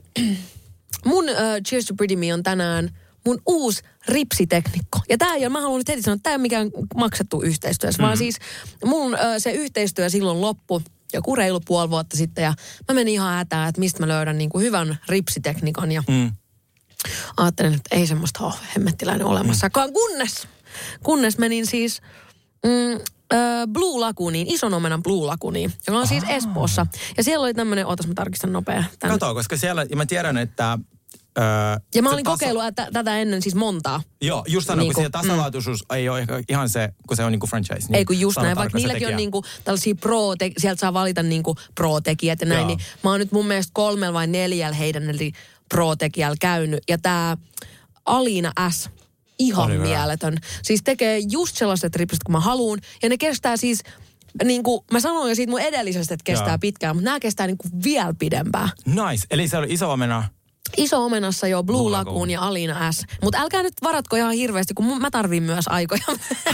Speaker 2: Mun uh, Cheers to Pretty Me on tänään mun uusi ripsiteknikko. Ja tää ei ole, mä haluan nyt heti sanoa, että tää ei ole mikään maksettu yhteistyössä, mm. vaan siis mun uh, se yhteistyö silloin loppu joku reilu puoli vuotta sitten ja mä menin ihan hätään, että mistä mä löydän niin kuin hyvän ripsiteknikan ja
Speaker 3: Mm.
Speaker 2: ajattelin, että ei semmoista ole hemmettiläinen olemassakaan, kunnes, kunnes menin siis mm, Blue Lagooniin, ison omenan Blue Lagooniin, joka on siis Espoossa. Ja siellä oli tämmöinen, ootas mä tarkistan nopea. Tän.
Speaker 3: Kato, koska siellä, ja mä tiedän, että Öö,
Speaker 2: Ja mä olin
Speaker 3: taso-
Speaker 2: kokeillut että tätä ennen siis montaa.
Speaker 3: Joo, just sanoin,
Speaker 2: Niinku,
Speaker 3: kun se tasalaatuisuus ei ole ehkä ihan se, kun se on niinku franchise. Niin
Speaker 2: Ei kun just näin, vaikka niilläkin on
Speaker 3: tekijä.
Speaker 2: niinku tällaisia pro, sieltä saa valita niinku pro-tekijät ja näin,
Speaker 3: Joo.
Speaker 2: niin mä oon nyt mun mielestä kolmella vai neljällä heidän eli pro-tekijällä käynyt. Ja tää Alina S, ihan
Speaker 3: Oli hyvä.
Speaker 2: mieletön. Siis tekee just sellaiset ripsit kuin mä haluun. Ja ne kestää siis, niin kuin mä sanoin jo siitä mun edellisestä, että kestää
Speaker 3: Joo.
Speaker 2: pitkään, mutta nämä kestää niin kuin vielä pidempään.
Speaker 3: Nice. Eli se oli iso omena.
Speaker 2: Iso omenassa jo Blue,
Speaker 3: Blue Lagoon.
Speaker 2: Lagoon ja Alina S. Mutta älkää nyt varatko ihan hirveästi, kun mä tarviin myös aikoja.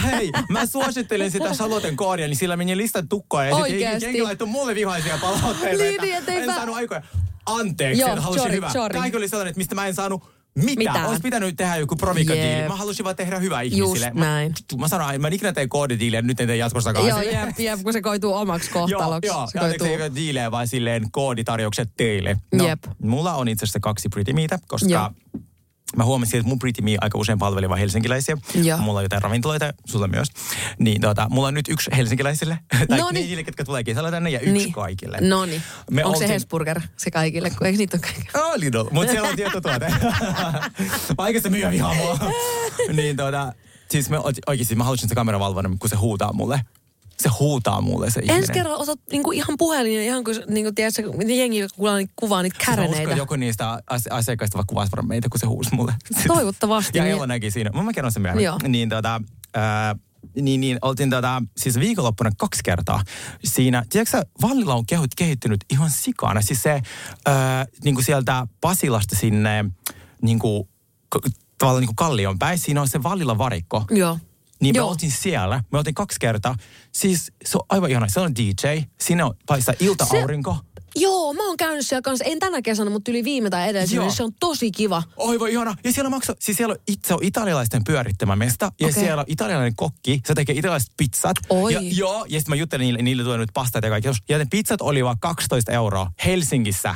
Speaker 3: Hei, mä suosittelen sitä Saloten koodia, niin sillä meni listan tukkoa ja sitten jengi, laittoi mulle vihaisia palautteita.
Speaker 2: Niin,
Speaker 3: että
Speaker 2: niin,
Speaker 3: en
Speaker 2: mä-
Speaker 3: saanut aikoja. Anteeksi,
Speaker 2: Joo,
Speaker 3: että halusin
Speaker 2: sorry,
Speaker 3: hyvää.
Speaker 2: sorry.
Speaker 3: Kaikki oli sellainen, että mistä mä en saanut mitään.
Speaker 2: Mitään.
Speaker 3: Olisi pitänyt tehdä joku provika-diili.
Speaker 2: Jep.
Speaker 3: Mä halusin vaan tehdä hyvää ihmisille.
Speaker 2: Just
Speaker 3: mä,
Speaker 2: näin.
Speaker 3: Mä sanoin, mä en ikinä tee koodidiiliä, nyt en tee jatkossakaan.
Speaker 2: Joo, jep, jep, kun se koituu omaksi
Speaker 3: Joo,
Speaker 2: kohtaloksi.
Speaker 3: joo.
Speaker 2: se
Speaker 3: Ja anteeksi, ei diilejä, vaan silleen kooditarjoukset teille. No,
Speaker 2: Jep.
Speaker 3: Mulla on itse asiassa kaksi Pretty Meitä, koska
Speaker 2: Joo.
Speaker 3: Mä huomasin, että mun Pretty Me aika usein palveli vain helsinkiläisiä.
Speaker 2: Joo.
Speaker 3: Mulla on jotain ravintoloita, sulla myös. Niin tota, mulla on nyt yksi helsinkiläisille, tai
Speaker 2: Noniin.
Speaker 3: niille, ketkä tulee kesällä tänne, ja yksi
Speaker 2: Niin.
Speaker 3: kaikille.
Speaker 2: No niin. Onko se
Speaker 3: oltiin-
Speaker 2: Hesburger se kaikille? Kun eikö niitä ole kaikille?
Speaker 3: Oh, Lidl. Mutta siellä on tietotuote. Vaikka se myyjä vihaa mua. niin tota, siis me oikeasti mä halusin sitä kameravalvonnan, kun se huutaa mulle. Se huutaa mulle se ihminen.
Speaker 2: Ensi kerralla otat niinku ihan puhelin, ihan kuin niinku, tiedätkö, jengi joka kuvaa, niitä- kuvaa niitä
Speaker 3: uskon,
Speaker 2: käreneitä.
Speaker 3: joku niistä ase- asiakkaista vaikka kuvasi varmaan meitä, kun se huusi mulle.
Speaker 2: Toivottavasti.
Speaker 3: Ja
Speaker 2: niin-
Speaker 3: Ella näki siinä. Mä, mä kerron sen myöhemmin.
Speaker 2: Joo.
Speaker 3: Niin, tota, ää, niin, niin oltiin tota, siis viikonloppuna kaksi kertaa siinä. Tiedätkö Vallilla on kehut, kehittynyt ihan sikana. Siis se ää, niin kuin sieltä Pasilasta sinne niin kuin, k- tavallaan niin kuin Kallion päin. Siinä on se Vallilla varikko.
Speaker 2: Joo.
Speaker 3: Niin
Speaker 2: Joo.
Speaker 3: oltiin siellä. Me oltiin kaksi kertaa. Siis se on aivan ihana. Se on DJ. Siinä on paistaa ilta-aurinko.
Speaker 2: Joo, mä oon käynyt siellä kanssa, en tänä kesänä, mutta yli viime tai edellisenä, niin se on tosi kiva.
Speaker 3: Oi ihana. Ja siellä maksaa, siis siellä on, itse on italialaisten pyörittämä mesta. Ja
Speaker 2: Okei.
Speaker 3: siellä on italialainen kokki. Se tekee italialaiset pizzat.
Speaker 2: Oi.
Speaker 3: Ja, joo, ja sitten mä juttelin niille, niille tulee nyt pastat ja kaikki. Ja ne pizzat oli vaan 12 euroa Helsingissä.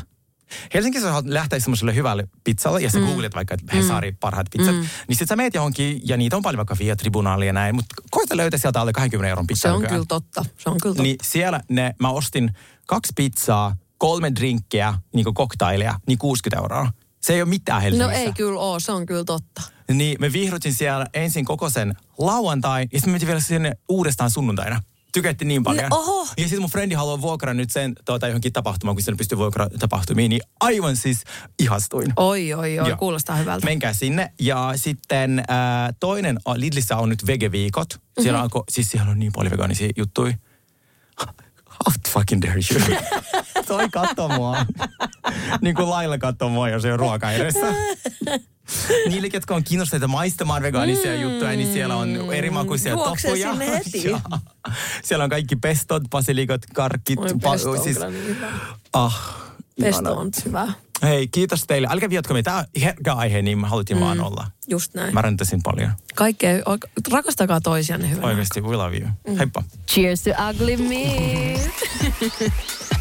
Speaker 3: Helsingissä sä haluat lähteä semmoiselle hyvälle pizzalle, ja sä mm. googlet vaikka, että Hesari parhaat pizzat, mm. niin sit sä meet johonkin, ja niitä on paljon vaikka Via Tribunaali ja näin, mutta koita löytää sieltä alle 20 euron pizza
Speaker 2: Se on kyllä totta. Se on kyllä totta.
Speaker 3: Niin siellä ne, mä ostin kaksi pizzaa, kolme drinkkiä, niin kuin koktaileja, niin 60 euroa. Se ei ole mitään
Speaker 2: no
Speaker 3: Helsingissä.
Speaker 2: ei kyllä oo, se on kyllä totta.
Speaker 3: Niin me vihrutin siellä ensin koko sen lauantai, ja sitten me mentiin vielä sinne uudestaan sunnuntaina. Tykättiin niin paljon.
Speaker 2: No, oho.
Speaker 3: Ja sitten mun frendi haluaa vuokraa nyt sen tuota, johonkin tapahtumaan, kun sinne pystyy vuokraa tapahtumiin, niin aivan siis ihastuin.
Speaker 2: Oi, oi, oi,
Speaker 3: Joo.
Speaker 2: kuulostaa hyvältä.
Speaker 3: Menkää sinne. Ja sitten äh, toinen, Lidlissä on nyt vegeviikot. Siellä,
Speaker 2: Mhm.
Speaker 3: mm-hmm. on, siis siellä on niin paljon vegaanisia juttuja. How fucking dare you? Toi katso mua. niin kuin Laila katsoo mua, jos ei ole ruoka edessä. Niille, jotka on kiinnostuneita maistamaan vegaanisia mm. juttuja, niin siellä on erimakuisia
Speaker 2: sinne heti.
Speaker 3: Joo. siellä on kaikki pestot, basilikot, karkkit.
Speaker 2: Oi, pesto on kyllä niin hyvä.
Speaker 3: ah,
Speaker 2: Pesto on hyvä.
Speaker 3: Hei, kiitos teille. Älkää viatko me. Tämä on herkkä aihe, niin me haluttiin mm. vaan olla.
Speaker 2: Just näin.
Speaker 3: Mä räntäsin paljon.
Speaker 2: Kaikkea, rakastakaa toisianne hyvänä.
Speaker 3: Oikeasti, we love you.
Speaker 2: Mm.
Speaker 3: Heippa.
Speaker 2: Cheers to ugly me.